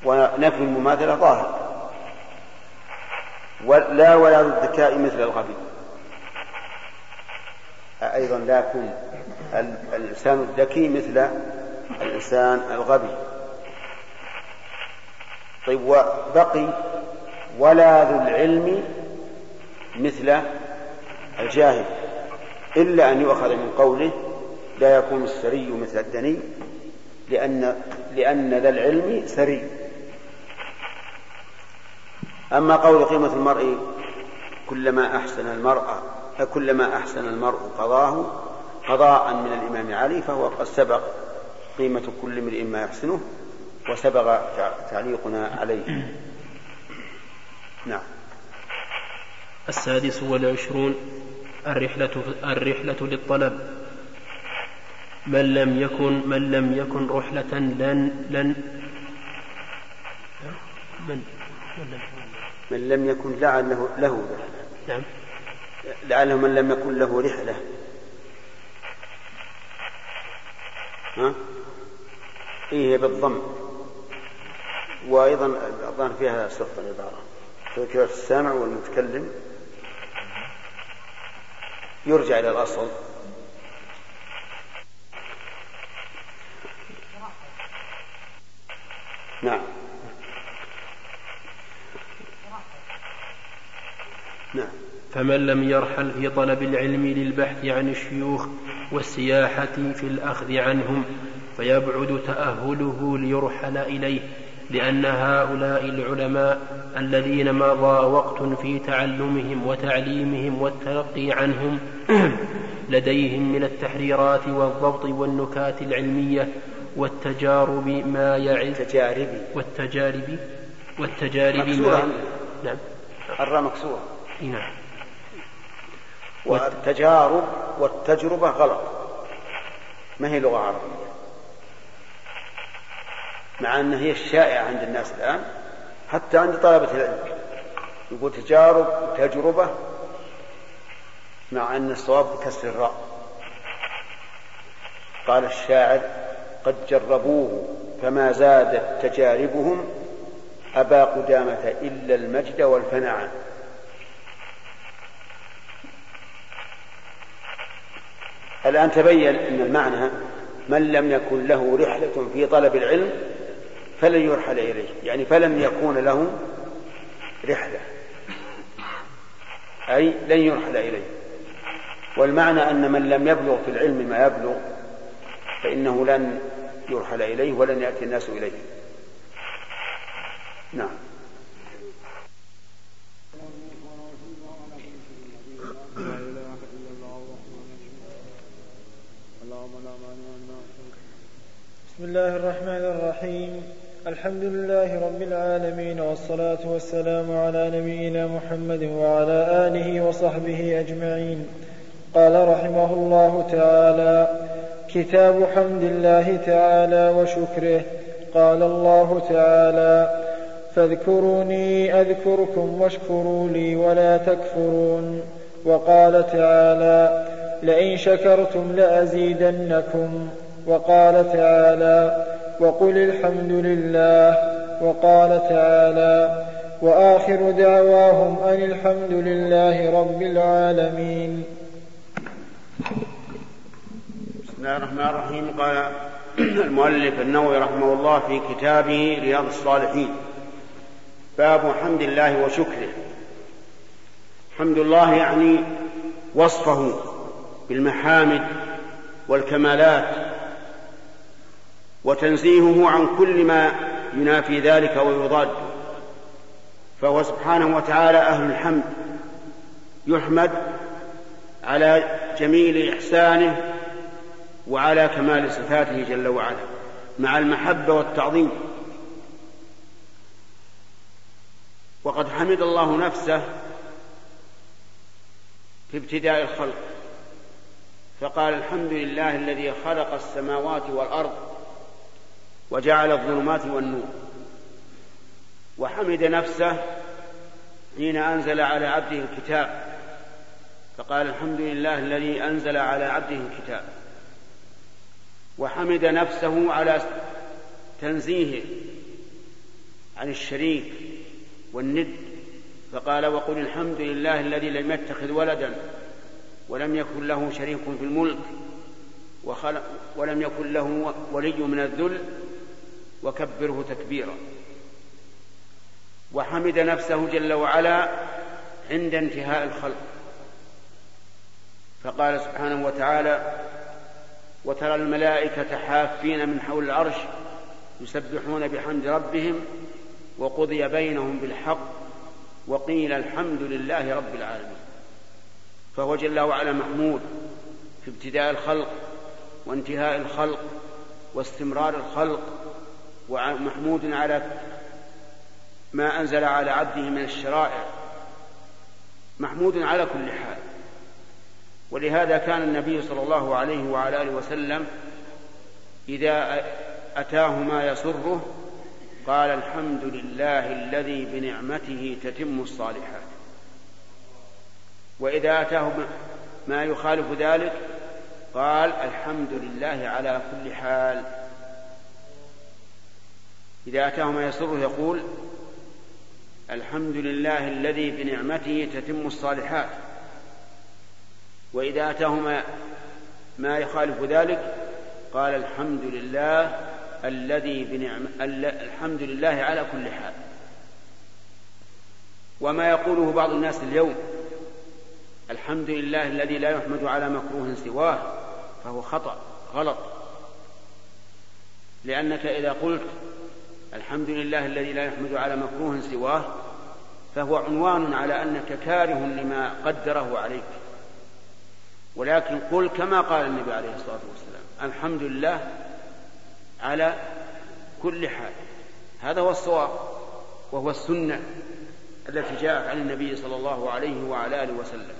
ونفي المماثلة ظاهر. لا ولا الذكاء مثل الغبي. أيضا لا يكون الإنسان الذكي مثل الإنسان الغبي. طيب وبقي ولا ذو العلم مثل الجاهل إلا أن يؤخذ من قوله لا يكون السري مثل الدني لأن لأن ذا العلم سري. أما قول قيمة المرء كلما أحسن المرء كلما أحسن المرء قضاه قضاء من الإمام علي فهو قد سبق قيمة كل امرئ ما يحسنه وسبق تعليقنا عليه. نعم. السادس والعشرون الرحلة الرحلة للطلب. من لم يكن من لم يكن رحلة لن لن من من لم يكن لعله له رحلة. نعم. لعله من لم يكن له رحلة. ها؟ إيه بالضم. وأيضا الظاهر فيها سقط العبارة تذكرة السامع والمتكلم. يرجع إلى الأصل نعم نعم فمن لم يرحل في طلب العلم للبحث عن الشيوخ والسياحة في الأخذ عنهم فيبعد تأهله ليرحل إليه لأن هؤلاء العلماء الذين مضى وقت في تعلمهم وتعليمهم والتلقي عنهم لديهم من التحريرات والضبط والنكات العلمية والتجارب ما يعز التجارب والتجارب والتجارب ما نعم. الراء مكسورة. نعم. والتجارب والتجربة غلط. ما هي لغة عربية؟ مع أنها هي الشائعة عند الناس الآن. حتى عند طلبة العلم. يقول تجارب وتجربة مع أن الصواب بكسر الراء. قال الشاعر قد جربوه فما زادت تجاربهم أبا قدامة إلا المجد والفناء. الآن تبين أن المعنى من لم يكن له رحلة في طلب العلم فلن يرحل إليه يعني فلن يكون له رحلة أي لن يرحل إليه. والمعنى أن من لم يبلغ في العلم ما يبلغ فإنه لن يرحل إليه ولن يأتي الناس إليه. نعم. بسم الله الرحمن الرحيم. الحمد لله رب العالمين والصلاة والسلام على نبينا محمد وعلى آله وصحبه أجمعين. قال رحمه الله تعالى كتاب حمد الله تعالى وشكره. قال الله تعالى فاذكروني أذكركم واشكروا لي ولا تكفرون. وقال تعالى لئن شكرتم لأزيدنكم. وقال تعالى وقل الحمد لله وقال تعالى وآخر دعواهم أن الحمد لله رب العالمين. بسم الله الرحمن الرحيم. قال المؤلف النووي رحمه الله في كتابه رياض الصالحين باب حمد الله وشكره. حمد الله يعني وصفه بالمحامد والكمالات وتنزيهه عن كل ما ينافي ذلك ويضاد. فهو سبحانه وتعالى أهل الحمد يحمد على جميل إحسانه وعلى كمال صفاته جل وعلا مع المحبة والتعظيم. وقد حمد الله نفسه في ابتداء الخلق فقال الحمد لله الذي خلق السماوات والأرض وجعل الظلمات والنور. وحمد نفسه حين أنزل على عبده الكتاب. فقال الحمد لله الذي أنزل على عبده الكتاب. وحمد نفسه على تنزيهه عن الشريك والند. فقال وقل الحمد لله الذي لم يتخذ ولدا ولم يكن له شريك في الملك وخلق ولم يكن له ولي من الذل وكبره تكبيرا. وحمد نفسه جل وعلا عند انتهاء الخلق. فقال سبحانه وتعالى وترى الملائكة حافين من حول العرش يسبحون بحمد ربهم وقضي بينهم بالحق وقيل الحمد لله رب العالمين. فهو جل وعلا محمود في ابتداء الخلق وانتهاء الخلق واستمرار الخلق ومحمود على ما أنزل على عبده من الشرائع. محمود على كل حال. ولهذا كان النبي صلى الله عليه وعلى آله وسلم إذا أتاه ما يسره قال الحمد لله الذي بنعمته تتم الصالحات. وإذا أتاه ما يخالف ذلك قال الحمد لله على كل حال. إذا أتاه ما يسره يقول الحمد لله الذي بنعمته تتم الصالحات. وإذا أتاه ما ما يخالف ذلك قال الحمد لله الذي بنعم الحمد لله على كل حال. وما يقوله بعض الناس اليوم الحمد لله الذي لا يحمد على مكروه سواه فهو خطأ غلط. لأنك إذا قلت الحمد لله الذي لا يحمد على مكروه سواه فهو عنوان على أنك كاره لما قدره عليك. ولكن قل كما قال النبي عليه الصلاة والسلام الحمد لله على كل حال. هذا هو الصواب وهو السنة التي جاءت عن النبي صلى الله عليه وعلى آله وسلم.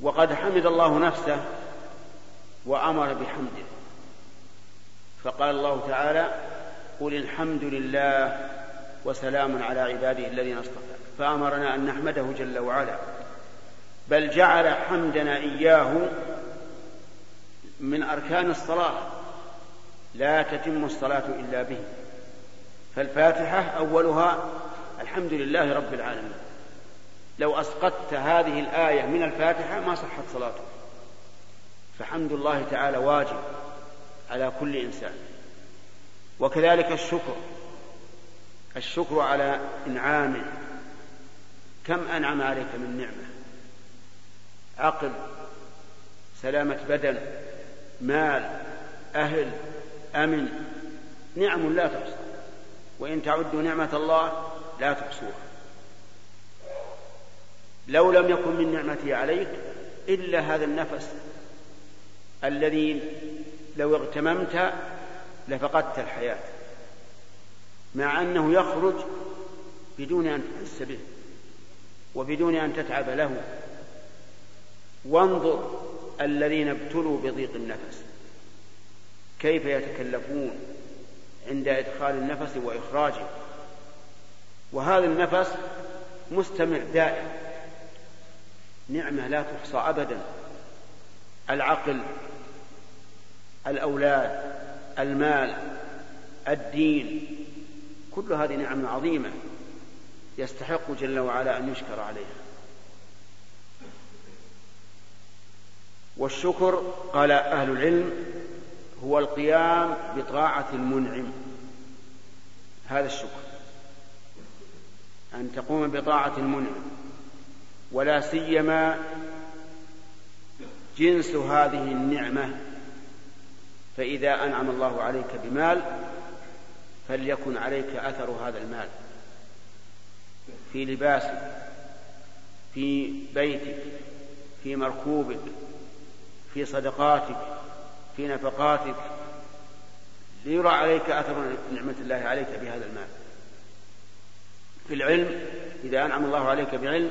وقد حمد الله نفسه وأمر بحمده. فقال الله تعالى قل الحمد لله وسلام على عباده الذين اصطفى. فأمرنا أن نحمده جل وعلا. بل جعل حمدنا إياه من أركان الصلاة. لا تتم الصلاة إلا به. فالفاتحة أولها الحمد لله رب العالمين. لو أسقطت هذه الآية من الفاتحة ما صحت صلاتك فحمد الله تعالى واجب. على كل إنسان. وكذلك الشكر. الشكر على إنعامه. كم أنعم عليك من نعمة؟ عقل سلامة بدن مال أهل أمن. نعم لا تحصى. وإن تعدوا نعمة الله لا تحصوها. لو لم يكن من نعمتي عليك إلا هذا النفس الذي لو اغتممت لفقدت الحياة مع أنه يخرج بدون أن تحس به وبدون أن تتعب له. وانظر الذين ابتلوا بضيق النفس كيف يتكلفون عند إدخال النفس وإخراجه. وهذا النفس مستمع دائم نعمة لا تحصى أبدا. العقل الأولاد المال الدين كل هذه نعم عظيمة يستحق جل وعلا أن يشكر عليها. والشكر قال أهل العلم هو القيام بطاعة المنعم. هذا الشكر. أن تقوم بطاعة المنعم. ولا سيما جنس هذه النعمة فإذا أنعم الله عليك بمال فليكن عليك أثر هذا المال. في لباسك في بيتك في مركوبك في صدقاتك في نفقاتك ليرى عليك أثر نعمة الله عليك بهذا المال. في العلم إذا أنعم الله عليك بعلم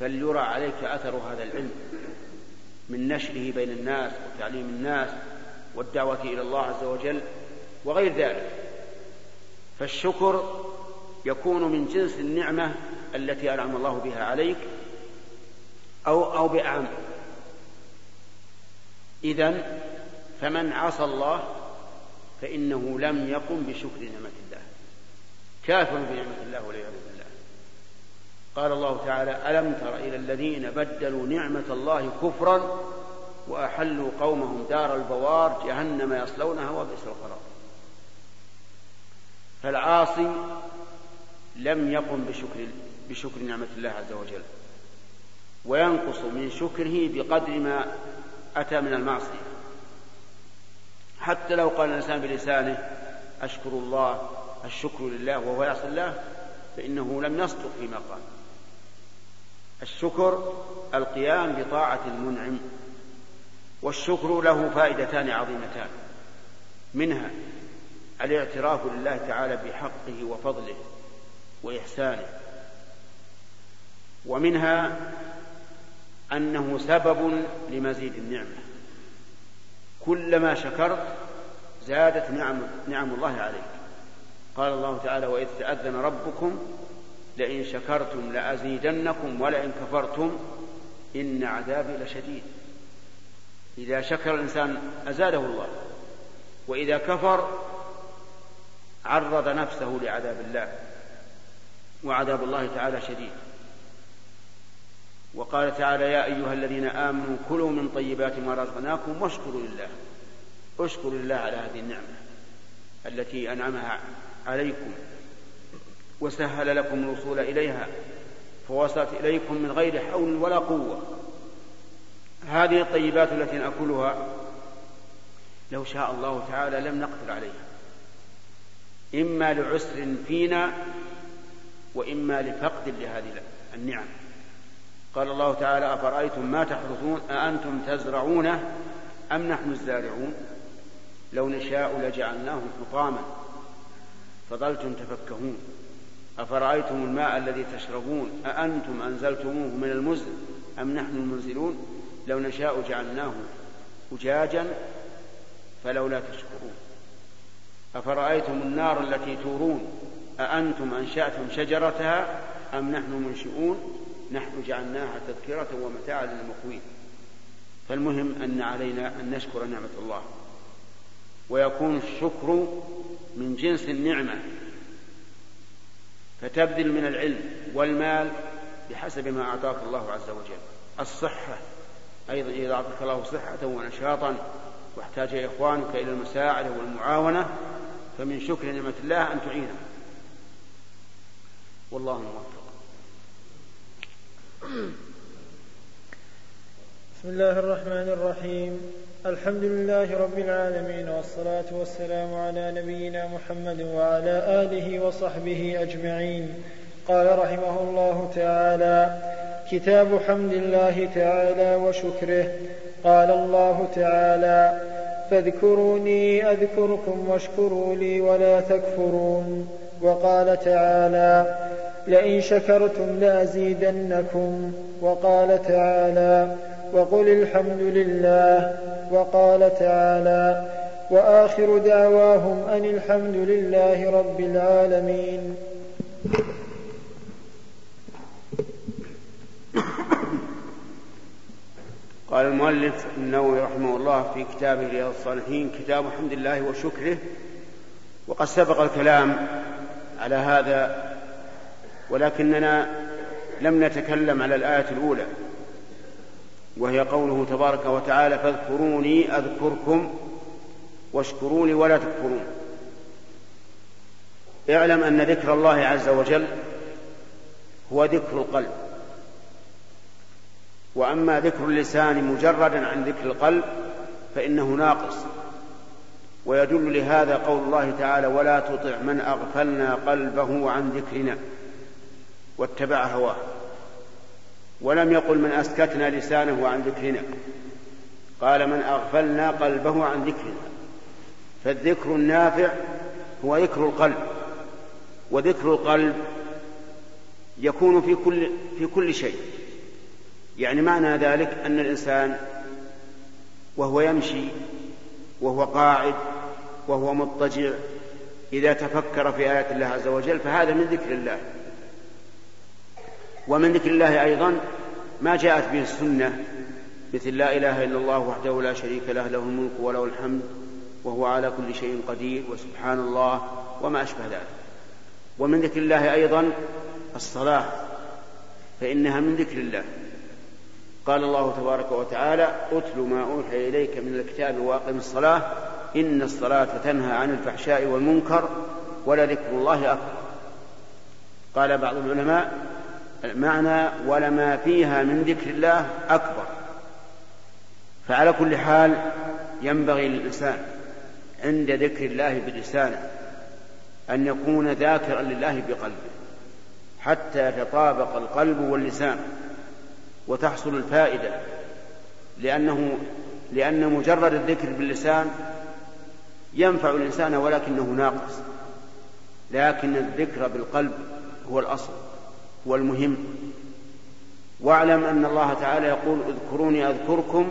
فليرى عليك أثر هذا العلم من نشره بين الناس وتعليم الناس والدعوة إلى الله عز وجل وغير ذلك. فالشكر يكون من جنس النعمة التي أنعم الله بها عليك أو أو بأعم إذا فمن عصى الله فإنه لم يقم بشكر نعمة الله. كافر بنعمة الله والعياذ بالله. قال الله تعالى ألم تر إلى الذين بدلوا نعمة الله كفرا وأحلوا قومهم دار البوار جهنم يصلونها وبئس القرار. فالعاصي لم يقم بشكر بشكر نعمة الله عز وجل وينقص من شكره بقدر ما أتى من المعصية. حتى لو قال الإنسان بلسانه أشكر الله الشكر لله وهو يعصي الله فإنه لم يصدق فيما قال. الشكر القيام بطاعة المنعم. والشكر له فائدتان عظيمتان. منها الاعتراف لله تعالى بحقه وفضله وإحسانه. ومنها أنه سبب لمزيد النعمة. كلما شكرت زادت نعم نعم الله عليك. قال الله تعالى وإذ تأذن ربكم لئن شكرتم لأزيدنكم ولئن كفرتم إن عذابي لشديد. إذا شكر الإنسان أزاده الله وإذا كفر عرض نفسه لعذاب الله وعذاب الله تعالى شديد. وقال تعالى يا أيها الذين آمنوا كلوا من طيبات ما رزقناكم واشكروا لله اشكروا لله على هذه النعمة التي أنعمها عليكم وسهل لكم الوصول إليها فوصلت إليكم من غير حول ولا قوة. هذه الطيبات التي نأكلها لو شاء الله تعالى لم نقدر عليها. إما لعسر فينا وإما لفقد لهذه النعم. قال الله تعالى أفرأيتم ما تحرثون أأنتم تزرعونه أم نحن الزارعون؟ لو نشاء لجعلناه حطاما. فظلتم تفكهون. أفرأيتم الماء الذي تشربون أأنتم أنزلتموه من المزن أم نحن المنزلون؟ لو نشاء جعلناه أجاجا فلولا تشكرون. أفرأيتم النار التي تورون؟ أأنتم أنشأتم شجرتها أم نحن منشئون؟ نحن جعلناها تذكرة ومتاعا للمقوين. فالمهم أن علينا أن نشكر نعمة الله. ويكون الشكر من جنس النعمة. فتبذل من العلم والمال بحسب ما أعطاك الله عز وجل. الصحة. أيضا إذا أعطاك الله صحة ونشاطا واحتاج إخوانك إلى المساعدة والمعاونة فمن شكر نعمة الله أن تعينه. والله موفق. بسم الله الرحمن الرحيم. الحمد لله رب العالمين والصلاة والسلام على نبينا محمد وعلى آله وصحبه أجمعين. قال رحمه الله تعالى كتاب حمد الله تعالى وشكره. قال الله تعالى فاذكروني أذكركم واشكروا لي ولا تكفرون. وقال تعالى لئن شكرتم لأزيدنكم. وقال تعالى وقل الحمد لله. وقال تعالى وآخر دعواهم أن الحمد لله رب العالمين. قال المؤلف النووي رحمه الله في كتابه رياض الصالحين كتاب حمد الله وشكره وقد سبق الكلام على هذا ولكننا لم نتكلم على الآية الأولى وهي قوله تبارك وتعالى فاذكروني أذكركم واشكروني ولا تكفرون اعلم أن ذكر الله عز وجل هو ذكر القلب وأما ذكر اللسان مجردا عن ذكر القلب فإنه ناقص. ويدل لهذا قول الله تعالى ولا تطع من أغفلنا قلبه عن ذكرنا واتبع هواه. ولم يقل من أسكتنا لسانه عن ذكرنا. قال من أغفلنا قلبه عن ذكرنا فالذكر النافع هو ذكر القلب. وذكر القلب يكون في كل في كل شيء. يعني معنى ذلك أن الإنسان وهو يمشي وهو قاعد وهو مضطجع إذا تفكر في آيات الله عز وجل فهذا من ذكر الله. ومن ذكر الله أيضا ما جاءت به السنة مثل لا إله إلا الله وحده لا شريك له له الملك وله الحمد وهو على كل شيء قدير وسبحان الله وما أشبه ذلك. ومن ذكر الله أيضا الصلاة فإنها من ذكر الله. قال الله تبارك وتعالى أتل ما أوحي إليك من الكتاب وأقم الصلاة إن الصلاة تنهى عن الفحشاء والمنكر ولذكر الله أكبر. قال بعض العلماء المعنى ولما فيها من ذكر الله أكبر. فعلى كل حال ينبغي للإنسان عند ذكر الله بلسانه أن يكون ذاكرا لله بقلبه حتى يتطابق القلب واللسان. وتحصل الفائدة لأنه لأن مجرد الذكر باللسان ينفع الإنسان ولكنه ناقص لكن الذكر بالقلب هو الأصل هو المهم. واعلم أن الله تعالى يقول اذكروني أذكركم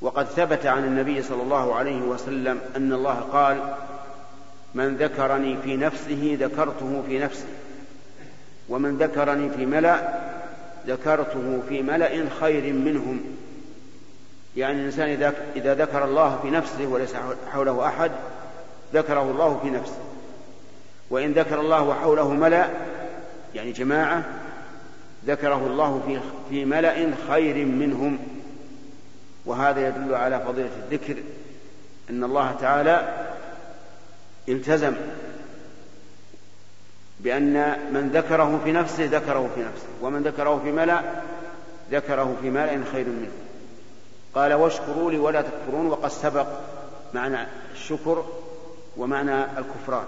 وقد ثبت عن النبي صلى الله عليه وسلم أن الله قال من ذكرني في نفسه ذكرته في نفسي ومن ذكرني في ملأ ذكرته في ملأ خير منهم. يعني الإنسان إذا ذكر الله في نفسه وليس حوله أحد ذكره الله في نفسه. وإن ذكر الله وحوله ملأ يعني جماعة ذكره الله في في ملأ خير منهم. وهذا يدل على فضيلة الذكر أن الله تعالى التزم بأن من ذكره في نفسه ذكره في نفسه ومن ذكره في ملأ ذكره في ملأ خير منه. قال واشكروا لي ولا تكفرون وقد سبق معنى الشكر ومعنى الكفران.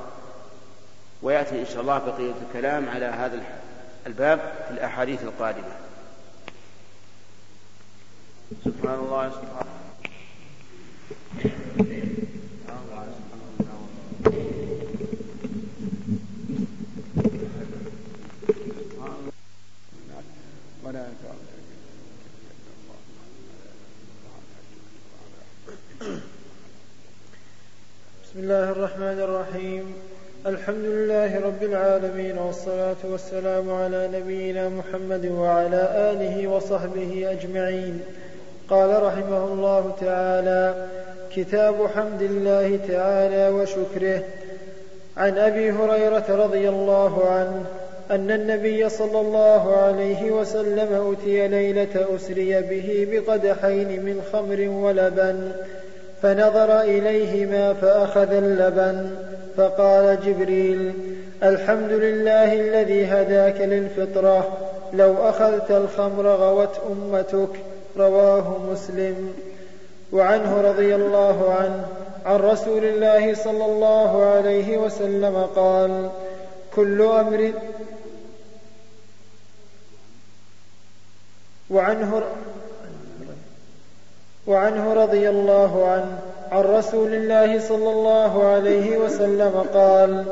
ويأتي إن شاء الله بقية الكلام على هذا الباب في الأحاديث القادمة. سبحان الله سبحان بسم الله الرحمن الرحيم. الحمد لله رب العالمين والصلاة والسلام على نبينا محمد وعلى آله وصحبه أجمعين. قال رحمه الله تعالى كتاب حمد الله تعالى وشكره. عن أبي هريرة رضي الله عنه أن النبي صلى الله عليه وسلم أوتي ليلة أسري به بقدحين من خمر ولبن فنظر اليهما فأخذ اللبن فقال جبريل الحمد لله الذي هداك للفطرة لو أخذت الخمر غوت أمتك رواه مسلم. وعنه رضي الله عنه عن رسول الله صلى الله عليه وسلم قال كل أمر وعنه وعنه رضي الله عنه عن رسول الله صلى الله عليه وسلم قال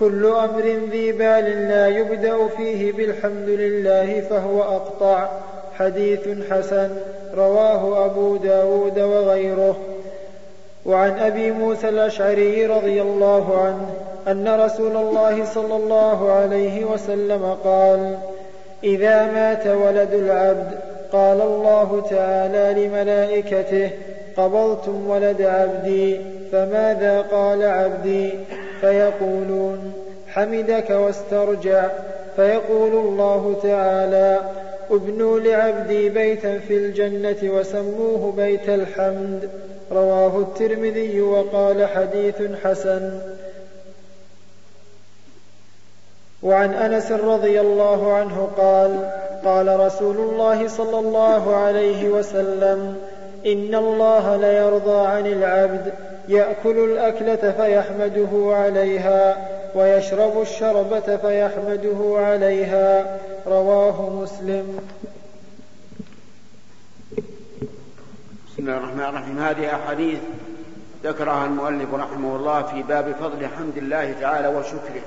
كل أمر ذي بال لا يبدأ فيه بالحمد لله فهو أقطع حديث حسن رواه أبو داود وغيره. وعن أبي موسى الأشعري رضي الله عنه أن رسول الله صلى الله عليه وسلم قال إذا مات ولد العبد قال الله تعالى لملائكته قبضتم ولد عبدي فماذا قال عبدي؟ فيقولون حمدك واسترجع. فيقول الله تعالى ابنوا لعبدي بيتا في الجنة وسموه بيت الحمد. رواه الترمذي وقال حديث حسن. وعن أنس رضي الله عنه قال قال رسول الله صلى الله عليه وسلم إن الله ليرضى عن العبد يأكل الأكلة فيحمده عليها ويشرب الشربة فيحمده عليها رواه مسلم. بسم الله الرحمن الرحيم. هذه أحاديث ذكرها المؤلف رحمه الله في باب فضل حمد الله تعالى وشكره.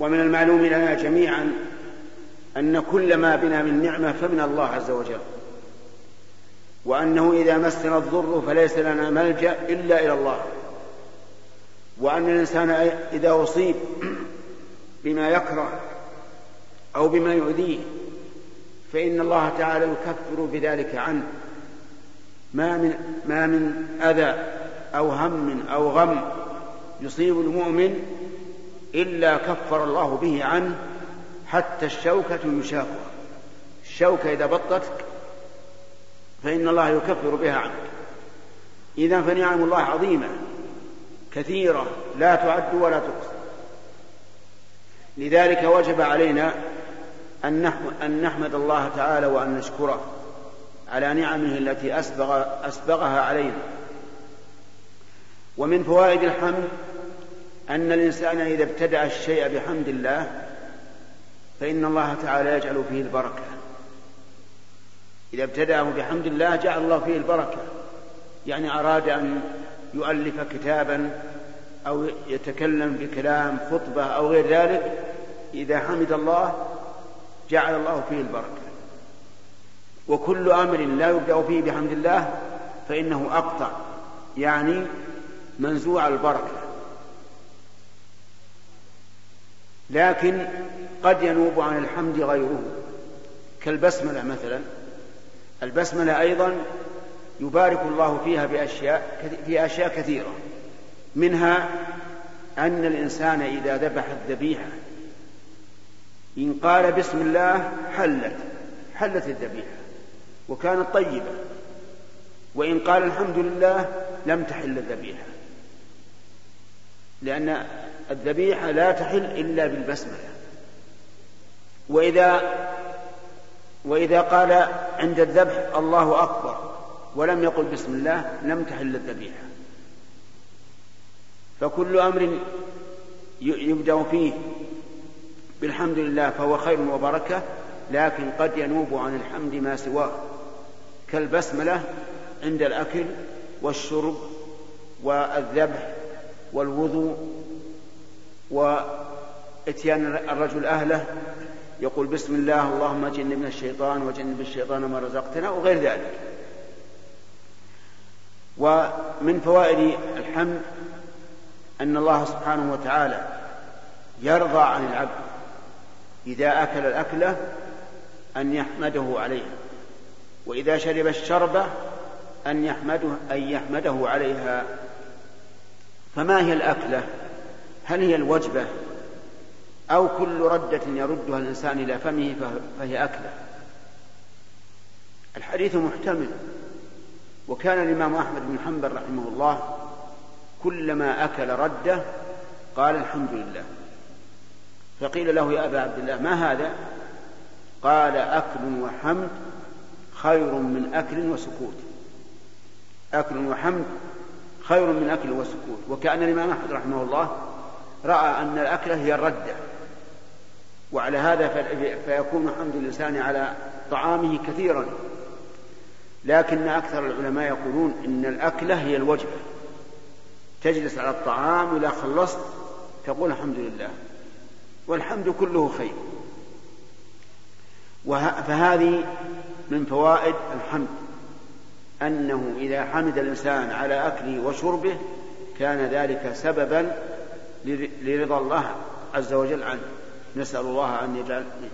ومن المعلوم لنا جميعا أن كل ما بنا من نعمة فمن الله عز وجل. وأنه إذا مسنا الضر فليس لنا ملجأ إلا إلى الله. وأن الإنسان إذا أصيب بما يكره أو بما يؤذيه فإن الله تعالى يكفر بذلك عنه. ما من ما من أذى أو هم أو غم يصيب المؤمن إلا كفر الله به عنه حتى الشوكة يشاكها الشوكة إذا بطتك فإن الله يكفر بها عنك إذا فنعم الله عظيمة كثيرة لا تعد ولا تقصى لذلك وجب علينا أن نحمد الله تعالى وأن نشكره على نعمه التي أسبغ أسبغها علينا. ومن فوائد الحمد أن الإنسان إذا ابتدأ الشيء بحمد الله فإن الله تعالى يجعل فيه البركة. إذا ابتدأه بحمد الله جعل الله فيه البركة. يعني أراد أن يؤلف كتابا أو يتكلم بكلام خطبة أو غير ذلك إذا حمد الله جعل الله فيه البركة. وكل أمر لا يبدأ فيه بحمد الله فإنه أقطع يعني منزوع البركة. لكن قد ينوب عن الحمد غيره. كالبسملة مثلا. البسملة أيضا يبارك الله فيها بأشياء في أشياء كثيرة. منها أن الإنسان إذا ذبح الذبيحة إن قال بسم الله حلت حلت الذبيحة وكانت طيبة. وإن قال الحمد لله لم تحل الذبيحة. لأن الذبيحة لا تحل إلا بالبسملة. وإذا وإذا قال عند الذبح الله أكبر ولم يقل بسم الله لم تحل الذبيحة. فكل أمر يبدأ فيه بالحمد لله فهو خير وبركة لكن قد ينوب عن الحمد ما سواه. كالبسملة عند الأكل والشرب والذبح والوضوء وإتيان الرجل أهله يقول بسم الله اللهم جنبنا الشيطان وجنب الشيطان ما رزقتنا وغير ذلك ومن فوائد الحمد أن الله سبحانه وتعالى يرضى عن العبد إذا أكل الأكلة أن يحمده عليها وإذا شرب الشربة أن يحمده أن يحمده عليها فما هي الأكلة؟ هل هي الوجبة أو كل ردة يردها الإنسان إلى فمه فهي أكلة؟ الحديث محتمل. وكان الإمام أحمد بن حنبل رحمه الله كلما أكل ردة قال الحمد لله. فقيل له يا أبا عبد الله ما هذا؟ قال أكل وحمد خير من أكل وسكوت. أكل وحمد خير من أكل وسكوت. وكأن الإمام أحمد رحمه الله رأى أن الأكلة هي الردة وعلى هذا فيكون حمد الإنسان على طعامه كثيرا. لكن أكثر العلماء يقولون إن الأكلة هي الوجبة تجلس على الطعام وإذا خلصت تقول الحمد لله. والحمد كله خير. فهذه من فوائد الحمد. أنه إذا حمد الإنسان على أكله وشربه كان ذلك سببا لرضا الله عز وجل عنه. نسأل الله أن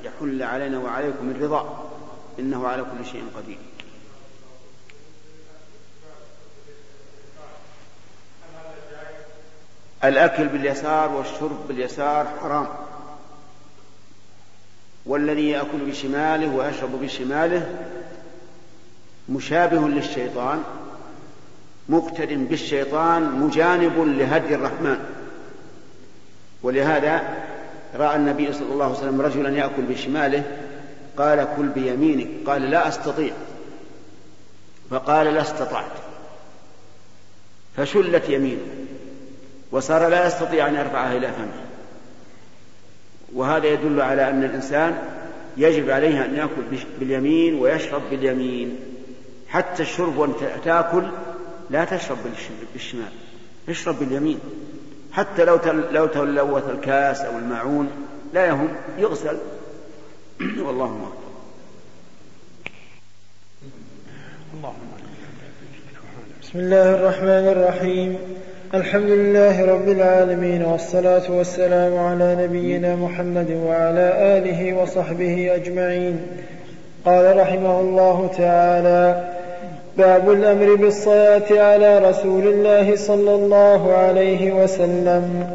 يحل علينا وعليكم الرضا. إنه على كل شيء قدير. الأكل باليسار والشرب باليسار حرام. والذي يأكل بشماله ويشرب بشماله مشابه للشيطان مقتد بالشيطان مجانب لهدي الرحمن. ولهذا رأى النبي صلى الله عليه وسلم رجلا يأكل بشماله قال كل بيمينك. قال لا أستطيع. فقال لا استطعت. فشلت يمينه وصار لا يستطيع أن يرفعها إلى فمه. وهذا يدل على أن الإنسان يجب عليه أن يأكل باليمين ويشرب باليمين. حتى الشرب وأنت تأكل لا تشرب بالشمال اشرب باليمين. حتى لو لو تلوث الكاس أو الماعون لا يهم يغسل. والله اكبر بسم الله الرحمن الرحيم. الحمد لله رب العالمين والصلاة والسلام على نبينا محمد وعلى آله وصحبه أجمعين. قال رحمه الله تعالى باب الأمر بالصلاة على رسول الله صلى الله عليه وسلم.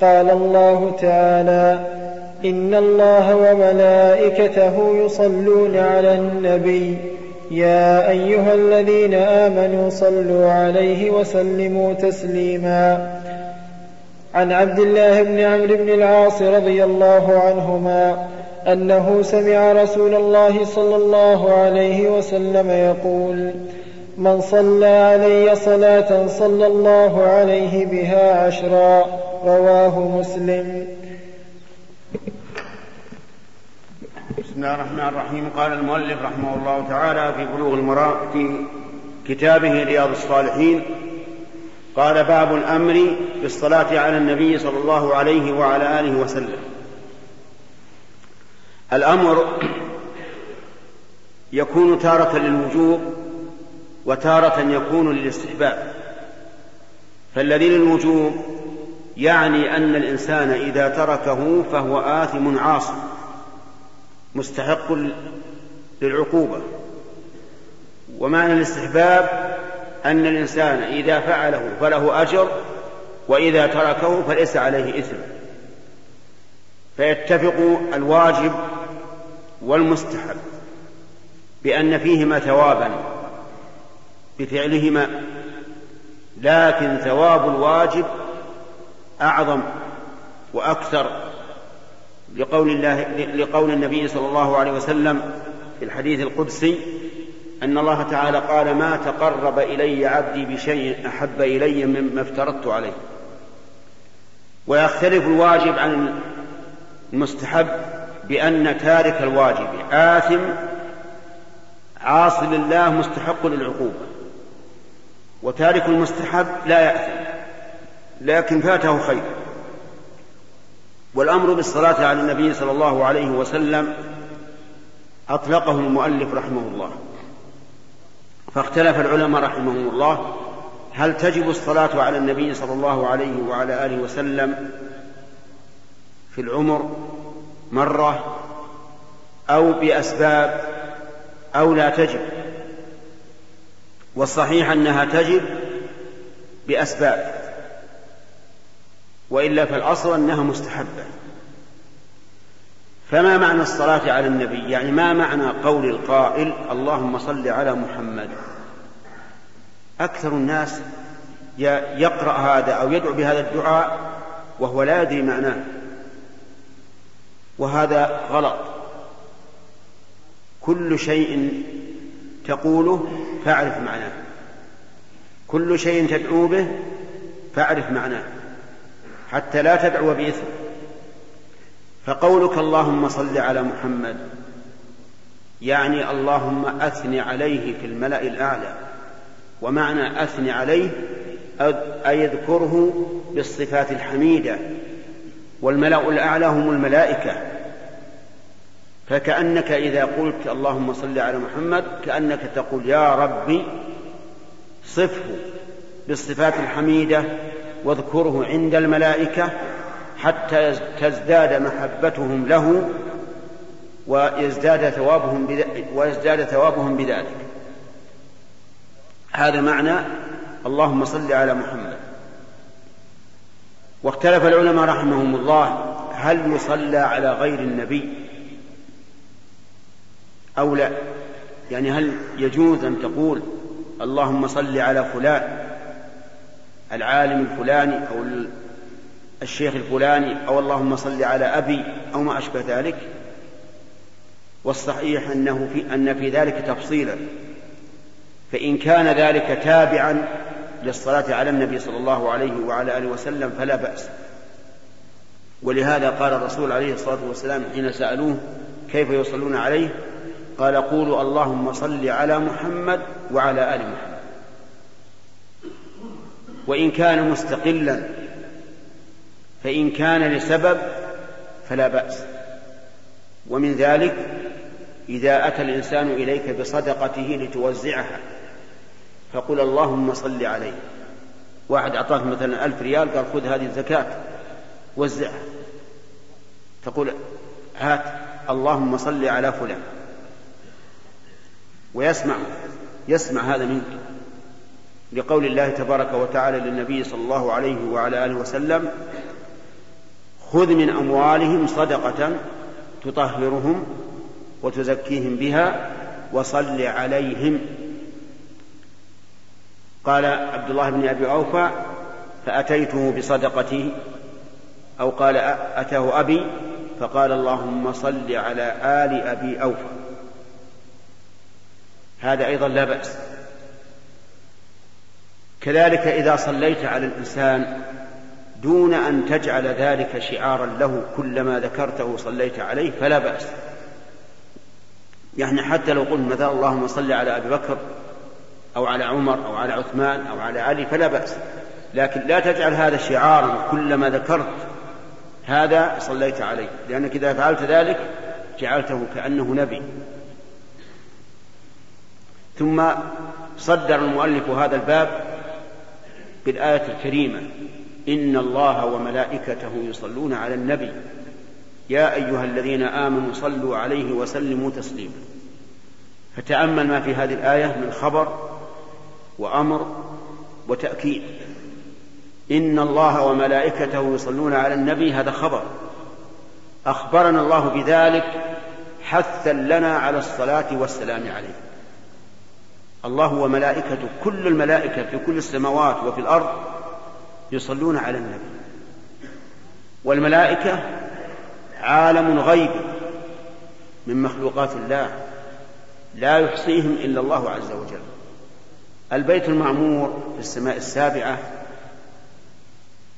قال الله تعالى إن الله وملائكته يصلون على النبي. يا أيها الذين آمنوا صلوا عليه وسلموا تسليما. عن عبد الله بن عمرو بن العاص رضي الله عنهما أنه سمع رسول الله صلى الله عليه وسلم يقول من صلى علي صلاة صلى الله عليه بها عشرا رواه مسلم. بسم الله الرحمن الرحيم. قال المؤلف رحمه الله تعالى في بلوغ المرام في كتابه رياض الصالحين قال باب الأمر بالصلاة على النبي صلى الله عليه وعلى آله وسلم. الأمر يكون تارة للوجوب وتارة يكون للاستحباب. فالذي للوجوب يعني أن الإنسان إذا تركه فهو آثم عاصم مستحق للعقوبة. ومعنى الاستحباب أن الإنسان إذا فعله فله أجر وإذا تركه فليس عليه إثم. فيتفق الواجب والمستحب بأن فيهما ثوابا بفعلهما لكن ثواب الواجب أعظم وأكثر لقول الله لقول النبي صلى الله عليه وسلم في الحديث القدسي أن الله تعالى قال ما تقرب إلي عبدي بشيء أحب إلي مما افترضت عليه ويختلف الواجب عن المستحب بأن تارك الواجب. آثم عاصي لله مستحق للعقوبة. وتارك المستحب لا يأثم لكن فاته خير. والأمر بالصلاة على النبي صلى الله عليه وسلم أطلقه المؤلف رحمه الله. فاختلف العلماء رحمهم الله هل تجب الصلاة على النبي صلى الله عليه وعلى آله وسلم في العمر مرة أو بأسباب أو لا تجب والصحيح أنها تجب بأسباب وإلا فالأصل أنها مستحبة. فما معنى الصلاة على النبي؟ يعني ما معنى قول القائل اللهم صل على محمد؟ أكثر الناس يقرأ هذا أو يدعو بهذا الدعاء وهو لا يدري معناه. وهذا غلط. كل شيء تقوله فاعرف معناه. كل شيء تدعو به فاعرف معناه. حتى لا تدعو بإثم. فقولك اللهم صل على محمد يعني اللهم أثن عليه في الملأ الأعلى. ومعنى أثن عليه أي اذكره بالصفات الحميدة. والملأ الأعلى هم الملائكة. فكأنك إذا قلت اللهم صل على محمد كأنك تقول يا ربي صفه بالصفات الحميدة واذكره عند الملائكة حتى تزداد محبتهم له ويزداد ثوابهم ويزداد ثوابهم بذلك. هذا معنى اللهم صل على محمد. واختلف العلماء رحمهم الله هل يصلى على غير النبي أو لا؟ يعني هل يجوز أن تقول اللهم صل على فلان العالم الفلاني أو الشيخ الفلاني أو اللهم صل على أبي أو ما أشبه ذلك؟ والصحيح أنه في أن في ذلك تفصيلا. فإن كان ذلك تابعا للصلاة على النبي صلى الله عليه وعلى آله وسلم فلا بأس. ولهذا قال الرسول عليه الصلاة والسلام حين سألوه كيف يصلون عليه؟ قال قولوا اللهم صل على محمد وعلى آل محمد. وإن كان مستقلا فإن كان لسبب فلا بأس. ومن ذلك إذا أتى الإنسان إليك بصدقته لتوزعها. فقل اللهم صل عليه. واحد أعطاك مثلا ألف ريال قال خذ هذه الزكاة وزعها. تقول هات اللهم صل على فلان. ويسمع يسمع هذا منك. لقول الله تبارك وتعالى للنبي صلى الله عليه وعلى آله وسلم خذ من أموالهم صدقة تطهرهم وتزكيهم بها وصل عليهم. قال عبد الله بن أبي اوفى فأتيته بصدقته أو قال أتاه أبي فقال اللهم صل على آل أبي اوفى هذا أيضا لا بأس. كذلك إذا صليت على الإنسان دون أن تجعل ذلك شعارا له كلما ذكرته صليت عليه فلا بأس. يعني حتى لو قلت مثلا اللهم صل على أبي بكر أو على عمر أو على عثمان أو على علي فلا بأس. لكن لا تجعل هذا شعارا كلما ذكرت هذا صليت عليه. لأنك إذا فعلت ذلك جعلته كأنه نبي. ثم صدر المؤلف هذا الباب بالآية الكريمة. إن الله وملائكته يصلون على النبي. يا أيها الذين آمنوا صلوا عليه وسلموا تسليما. فتأمل ما في هذه الآية من خبر وأمر وتأكيد. إن الله وملائكته يصلون على النبي هذا خبر. أخبرنا الله بذلك حثا لنا على الصلاة والسلام عليه. الله وملائكته كل الملائكة في كل السماوات وفي الأرض يصلون على النبي. والملائكة عالم غيب من مخلوقات الله لا يحصيهم إلا الله عز وجل. البيت المعمور في السماء السابعة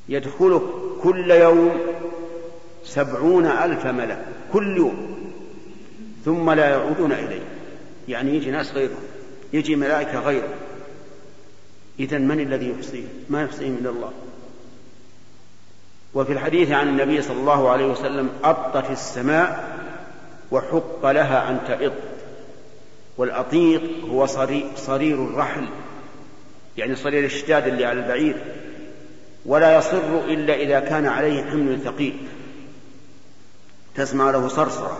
يدخله كل يوم سبعون ألف ملك كل يوم ثم لا يعودون إليه. يعني يجي ناس غيرهم يجي ملائكة غيره. إذا من الذي يحصيهم ما يحصيهم إلا الله. وفي الحديث عن النبي صلى الله عليه وسلم أطت السماء وحق لها أن تئط. والأطيط هو صرير الرحل يعني صرير الشداد اللي على البعير ولا يصر إلا إذا كان عليه حمل ثقيل. تسمع له صرصرة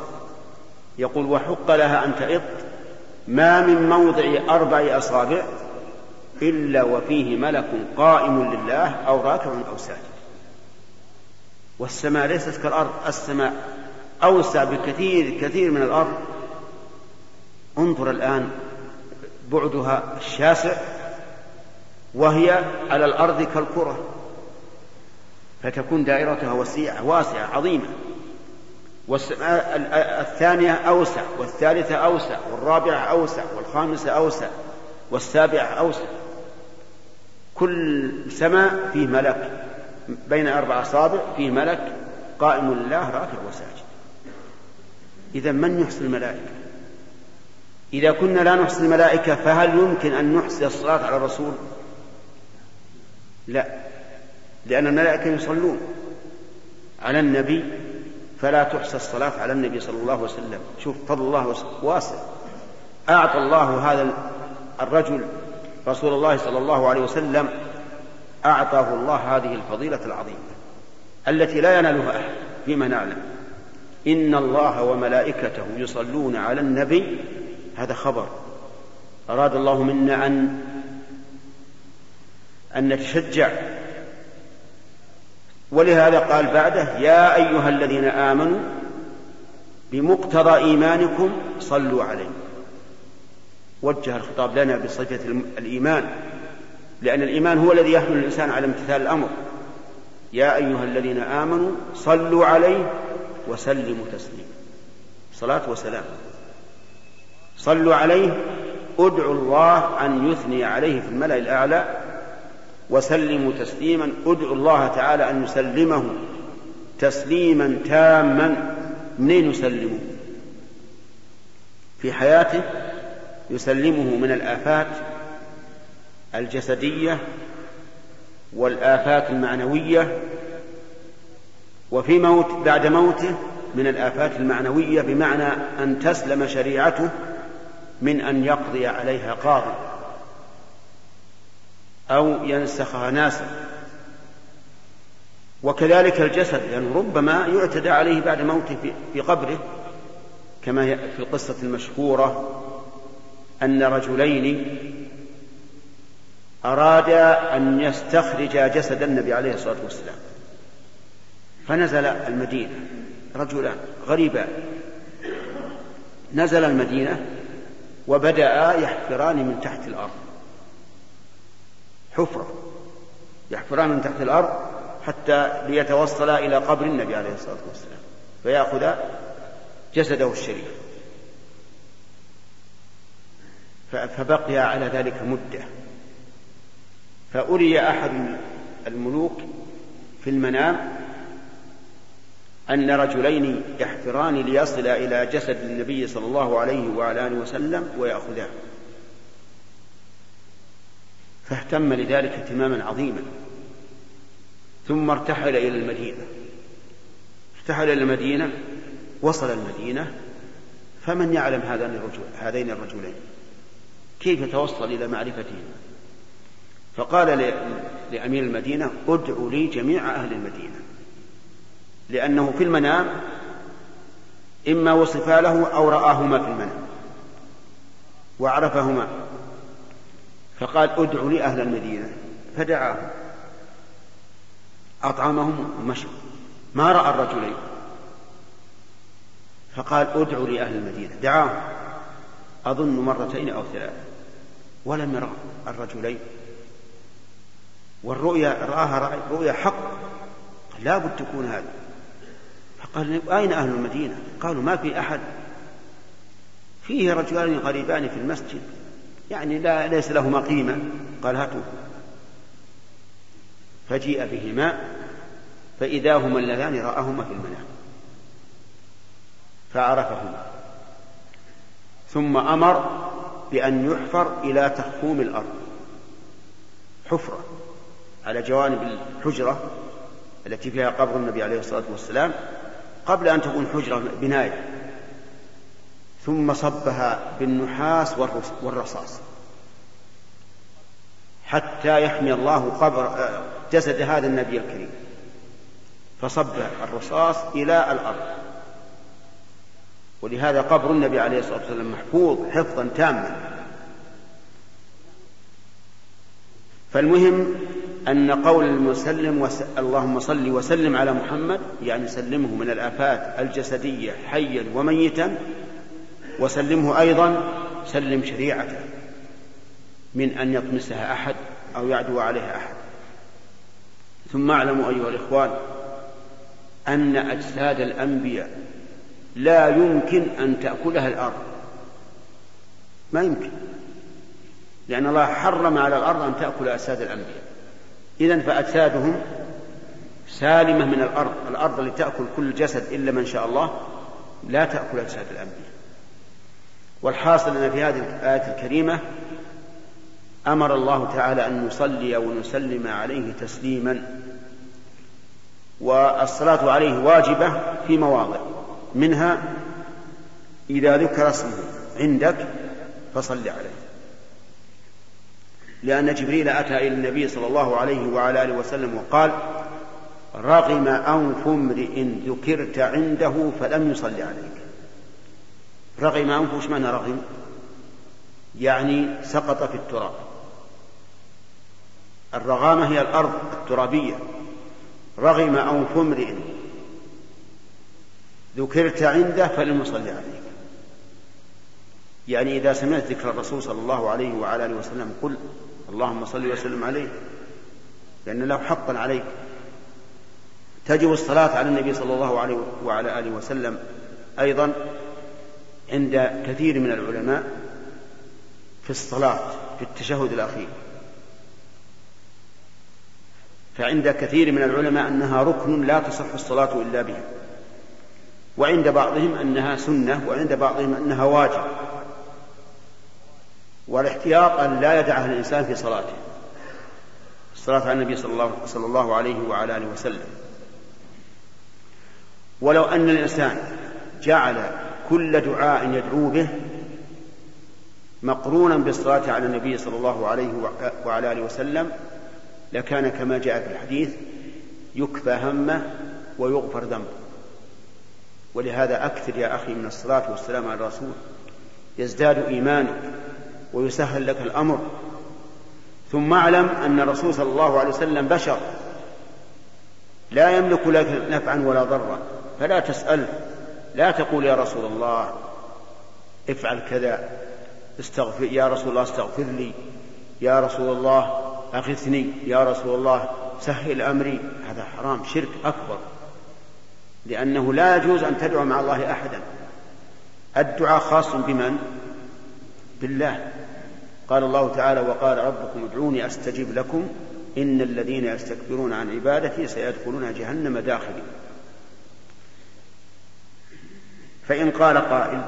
يقول وحق لها أن تئط ما من موضع أربع أصابع إلا وفيه ملك قائم لله أو راكع أو ساجد. والسماء ليست كالأرض السماء أوسع بكثير كثير من الأرض انظر الآن بعدها الشاسع وهي على الأرض كالكرة فتكون دائرتها وسيعة واسعة عظيمة. والسماء الثانية أوسع والثالثة أوسع والرابعة أوسع والخامسة أوسع والسابعة أوسع. كل سماء فيه ملك بين أربع أصابع فيه ملك قائم لله راكع وساجد. إذا من يحصي الملائكة؟ إذا كنا لا نحصي الملائكة فهل يمكن أن نحصي الصلاة على الرسول؟ لا لأن الملائكة يصلون على النبي فلا تحصى الصلاة على النبي صلى الله عليه وسلم. شوف فضل الله واسع. أعطى الله هذا الرجل رسول الله صلى الله عليه وسلم أعطاه الله هذه الفضيلة العظيمة التي لا ينالها أحد فيما نعلم. إن الله وملائكته يصلون على النبي هذا خبر. أراد الله منا أن أن نتشجع. ولهذا قال بعده يا أيها الذين آمنوا بمقتضى إيمانكم صلوا عليه. وجه الخطاب لنا بصفة الإيمان. لأن الإيمان هو الذي يحمل الإنسان على امتثال الأمر. يا أيها الذين آمنوا صلوا عليه وسلموا تسليما. صلاة وسلام. صلوا عليه ادعوا الله أن يثني عليه في الملأ الأعلى وسلموا تسليما ادعوا الله تعالى أن يسلمه تسليما تاما منين يسلمه؟ في حياته يسلمه من الآفات الجسدية والآفات المعنوية وفي موت بعد موته من الآفات المعنوية بمعنى أن تسلم شريعته من أن يقضي عليها قاضي أو ينسخها ناسا. وكذلك الجسد لأنه يعني ربما يعتدى عليه بعد موته في قبره كما في القصة المشهورة أن رجلين أرادا أن يستخرجا جسد النبي عليه الصلاة والسلام. فنزل المدينة. رجلان غريبان نزل المدينة وبدأ يحفران من تحت الأرض. حفرة. يحفران من تحت الأرض حتى ليتوصلا إلى قبر النبي عليه الصلاة والسلام فيأخذ جسده الشريف. فبقي على ذلك مدة. فأري أحد الملوك في المنام أن رجلين يحفران ليصل إلى جسد النبي صلى الله عليه وعلى آله وسلم ويأخذاه. فاهتم لذلك اهتماما عظيما. ثم ارتحل إلى المدينة. ارتحل إلى المدينة وصل المدينة فمن يعلم هذين الرجل هذين الرجلين؟ كيف توصل إلى معرفتهما فقال لأمير المدينة ادعوا لي جميع أهل المدينة. لأنه في المنام إما وصفا له أو رآهما في المنام وعرفهما. فقال ادعوا لي أهل المدينة. فدعاهم. أطعمهم ومشوا. ما رأى الرجلين. فقال ادعوا لي أهل المدينة. دعاهم. أظن مرتين أو ثلاث ولم يرى الرجلين. والرؤيا رآها رؤيا حق. لا بد تكون هذه. فقال أين أهل المدينة؟ قالوا ما في أحد. فيه رجلان غريبان في المسجد. يعني لا ليس لهما قيمة. قال هاتوا. فجيء بهما فإذا هما اللذان رآهما في المنام. فعرفهما. ثم أمر بأن يحفر إلى تخوم الأرض. حفرة على جوانب الحجرة التي فيها قبر النبي عليه الصلاة والسلام. قبل أن تكون حجرة بناية. ثم صبها بالنحاس والرصاص. حتى يحمي الله قبر جسد هذا النبي الكريم. فصب الرصاص إلى الأرض. ولهذا قبر النبي عليه الصلاة والسلام محفوظ حفظا تاما. فالمهم أن قول المسلم وس... اللهم صل وسلم على محمد يعني سلمه من الآفات الجسدية حيا وميتا وسلمه أيضا سلم شريعته من أن يطمسها أحد أو يعدو عليها أحد. ثم اعلموا أيها الإخوان أن أجساد الأنبياء لا يمكن أن تأكلها الأرض. ما يمكن. لأن الله حرم على الأرض أن تأكل أجساد الأنبياء. إذا فأجسادهم سالمة من الأرض الأرض اللي تأكل كل جسد إلا من شاء الله لا تأكل أجساد الأنبياء. والحاصل أن في هذه الآية الكريمة أمر الله تعالى أن نصلي ونسلم عليه تسليما والصلاة عليه واجبة في مواضع منها إذا ذكر اسمه عندك فصل عليه. لأن جبريل أتى إلى النبي صلى الله عليه وعلى آله وسلم وقال رغم أنف امرئ ذكرت عنده فلم يصل عليك. رغم أنف وش معنى رغم؟ يعني سقط في التراب. الرغامة هي الأرض الترابية. رغم أنف امرئ ذكرت عنده فلم يصلي عليك. يعني إذا سمعت ذكر الرسول صلى الله عليه وعلى آله وسلم قل اللهم صل وسلم عليه. لأن له حقا عليك. تجب الصلاة على النبي صلى الله عليه وعلى آله وسلم أيضا عند كثير من العلماء في الصلاة في التشهد الأخير. فعند كثير من العلماء أنها ركن لا تصح الصلاة إلا بها وعند بعضهم أنها سنة وعند بعضهم أنها واجب. والاحتياط أن لا يدعها الإنسان في صلاته. الصلاة على النبي صلى الله, صلى الله عليه وعلى آله وسلم. ولو أن الإنسان جعل كل دعاء يدعو به مقرونا بالصلاة على النبي صلى الله عليه وعلى آله وسلم لكان كما جاء في الحديث يكفى همه ويغفر ذنبه. ولهذا أكثر يا أخي من الصلاة والسلام على الرسول يزداد إيمانك ويسهل لك الأمر. ثم اعلم أن الرسول صلى الله عليه وسلم بشر. لا يملك لك نفعا ولا ضرا. فلا تسأله لا تقول يا رسول الله افعل كذا استغفر يا رسول الله استغفر لي يا رسول الله أغثني يا رسول الله سهل أمري. هذا حرام شرك أكبر. لأنه لا يجوز أن تدعو مع الله أحدا. الدعاء خاص بمن؟ بالله. قال الله تعالى وقال ربكم ادعوني أستجب لكم إن الذين يستكبرون عن عبادتي سيدخلون جهنم داخلين. فإن قال قائل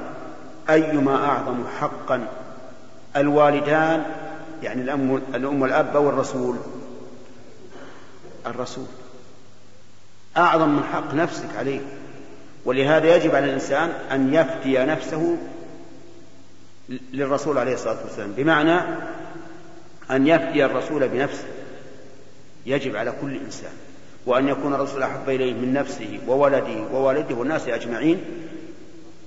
أيما أعظم حقا الوالدان يعني الأم, الأم والأب أو الرسول؟ الرسول. أعظم من حق نفسك عليه. ولهذا يجب على الإنسان أن يفتي نفسه للرسول عليه الصلاة والسلام. بمعنى أن يفتي الرسول بنفسه. يجب على كل إنسان. وأن يكون الرسول أحب إليه من نفسه وولده ووالده والناس أجمعين.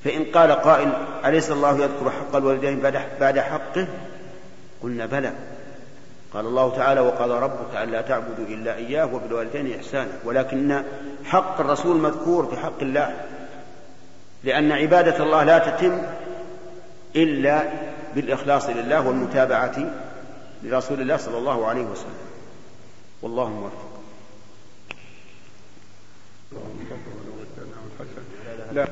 فإن قال قائل أليس الله يذكر حق الوالدين بعد حقه؟ قلنا بلى. قال الله تعالى وقال ربك ألا تعبدوا إلا إياه وبالوالدين إحسانا. ولكن حق الرسول مذكور في حق الله. لأن عبادة الله لا تتم إلا بالإخلاص لله والمتابعة لرسول الله صلى الله عليه وسلم. والله موفق. لا.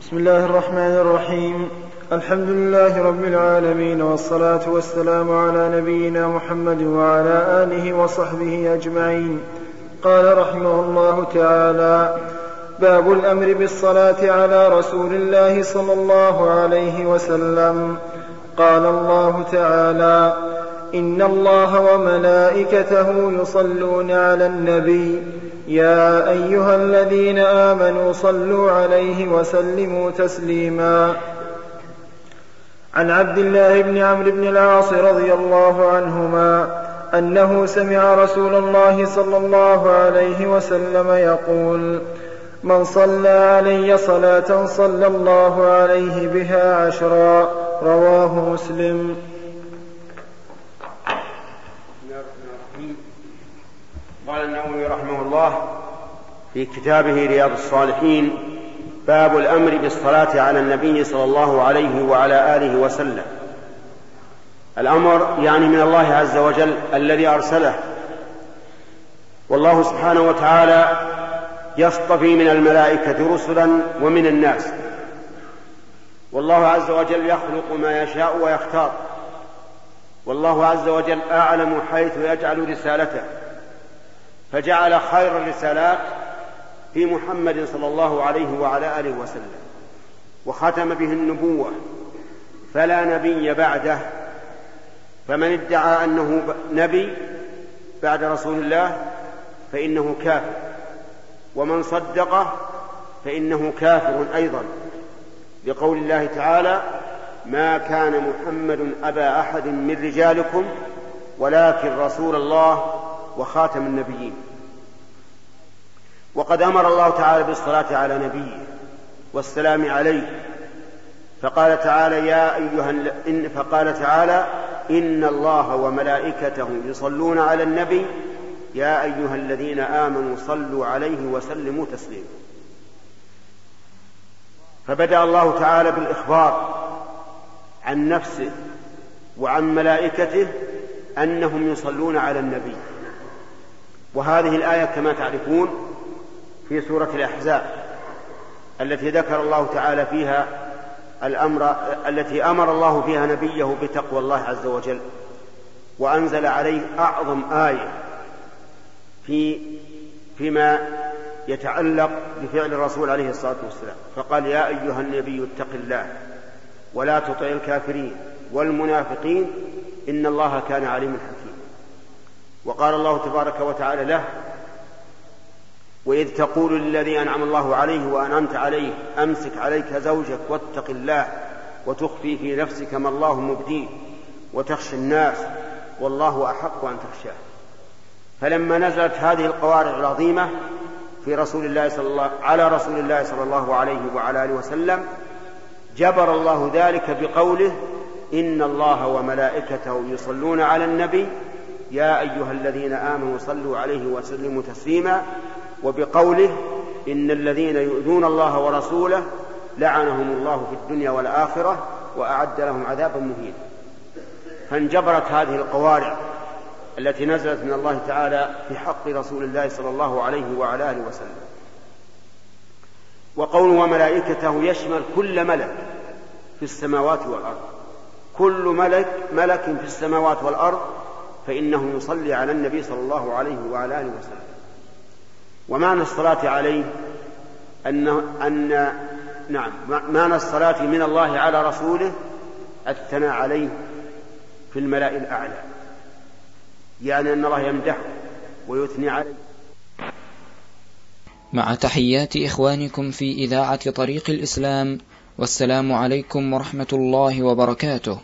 بسم الله الرحمن الرحيم. الحمد لله رب العالمين والصلاة والسلام على نبينا محمد وعلى آله وصحبه أجمعين. قال رحمه الله تعالى باب الأمر بالصلاة على رسول الله صلى الله عليه وسلم. قال الله تعالى إن الله وملائكته يصلون على النبي. يا أيها الذين آمنوا صلوا عليه وسلموا تسليما. عن عبد الله بن عمرو بن العاص رضي الله عنهما أنه سمع رسول الله صلى الله عليه وسلم يقول من صلى علي صلاة صلى الله عليه بها عشرا. رواه مسلم. قال النووي رحمه الله في كتابه رياض الصالحين باب الأمر بالصلاة على النبي صلى الله عليه وعلى آله وسلم. الأمر يعني من الله عز وجل الذي أرسله. والله سبحانه وتعالى يصطفي من الملائكة رسلا ومن الناس. والله عز وجل يخلق ما يشاء ويختار. والله عز وجل أعلم حيث يجعل رسالته. فجعل خير الرسالات في محمد صلى الله عليه وعلى آله وسلم. وختم به النبوة. فلا نبي بعده. فمن ادعى أنه نبي بعد رسول الله فإنه كافر. ومن صدقه فإنه كافر أيضا. لقول الله تعالى ما كان محمد أبا أحد من رجالكم ولكن رسول الله وخاتم النبيين. وقد أمر الله تعالى بالصلاة على نبيه والسلام عليه. فقال تعالى يا أيها إن فقال تعالى إن الله وملائكته يصلون على النبي يا أيها الذين آمنوا صلوا عليه وسلموا تسليما. فبدأ الله تعالى بالإخبار عن نفسه وعن ملائكته أنهم يصلون على النبي. وهذه الآية كما تعرفون في سورة الأحزاب التي ذكر الله تعالى فيها الأمر التي أمر الله فيها نبيه بتقوى الله عز وجل وأنزل عليه أعظم آية في فيما يتعلق بفعل الرسول عليه الصلاة والسلام. فقال يا أيها النبي اتق الله ولا تطع الكافرين والمنافقين إن الله كان عليما حكيما. وقال الله تبارك وتعالى له وإذ تقول للذي أنعم الله عليه وأنعمت عليه أمسك عليك زوجك واتق الله وتخفي في نفسك ما الله مبديه وتخشى الناس والله أحق أن تخشاه. فلما نزلت هذه القوارع العظيمة في رسول الله صلى الله على رسول الله صلى الله عليه وعلى آله وسلم جبر الله ذلك بقوله إن الله وملائكته يصلون على النبي يا أيها الذين آمنوا صلوا عليه وسلموا تسليما وبقوله إن الذين يؤذون الله ورسوله لعنهم الله في الدنيا والآخرة وأعد لهم عذابا مهينا فانجبرت هذه القوارع التي نزلت من الله تعالى في حق رسول الله صلى الله عليه وعلى آله وسلم. وقول وملائكته يشمل كل ملك في السماوات والأرض. كل ملك ملك في السماوات والأرض فإنه يصلي على النبي صلى الله عليه وعلى آله وسلم. ومعنى الصلاة عليه أن أن نعم معنى الصلاة من الله على رسوله الثناء عليه في الملأ الأعلى. يعني أن الله يمدحه ويثني عليه. مع تحيات إخوانكم في إذاعة طريق الإسلام والسلام عليكم ورحمة الله وبركاته.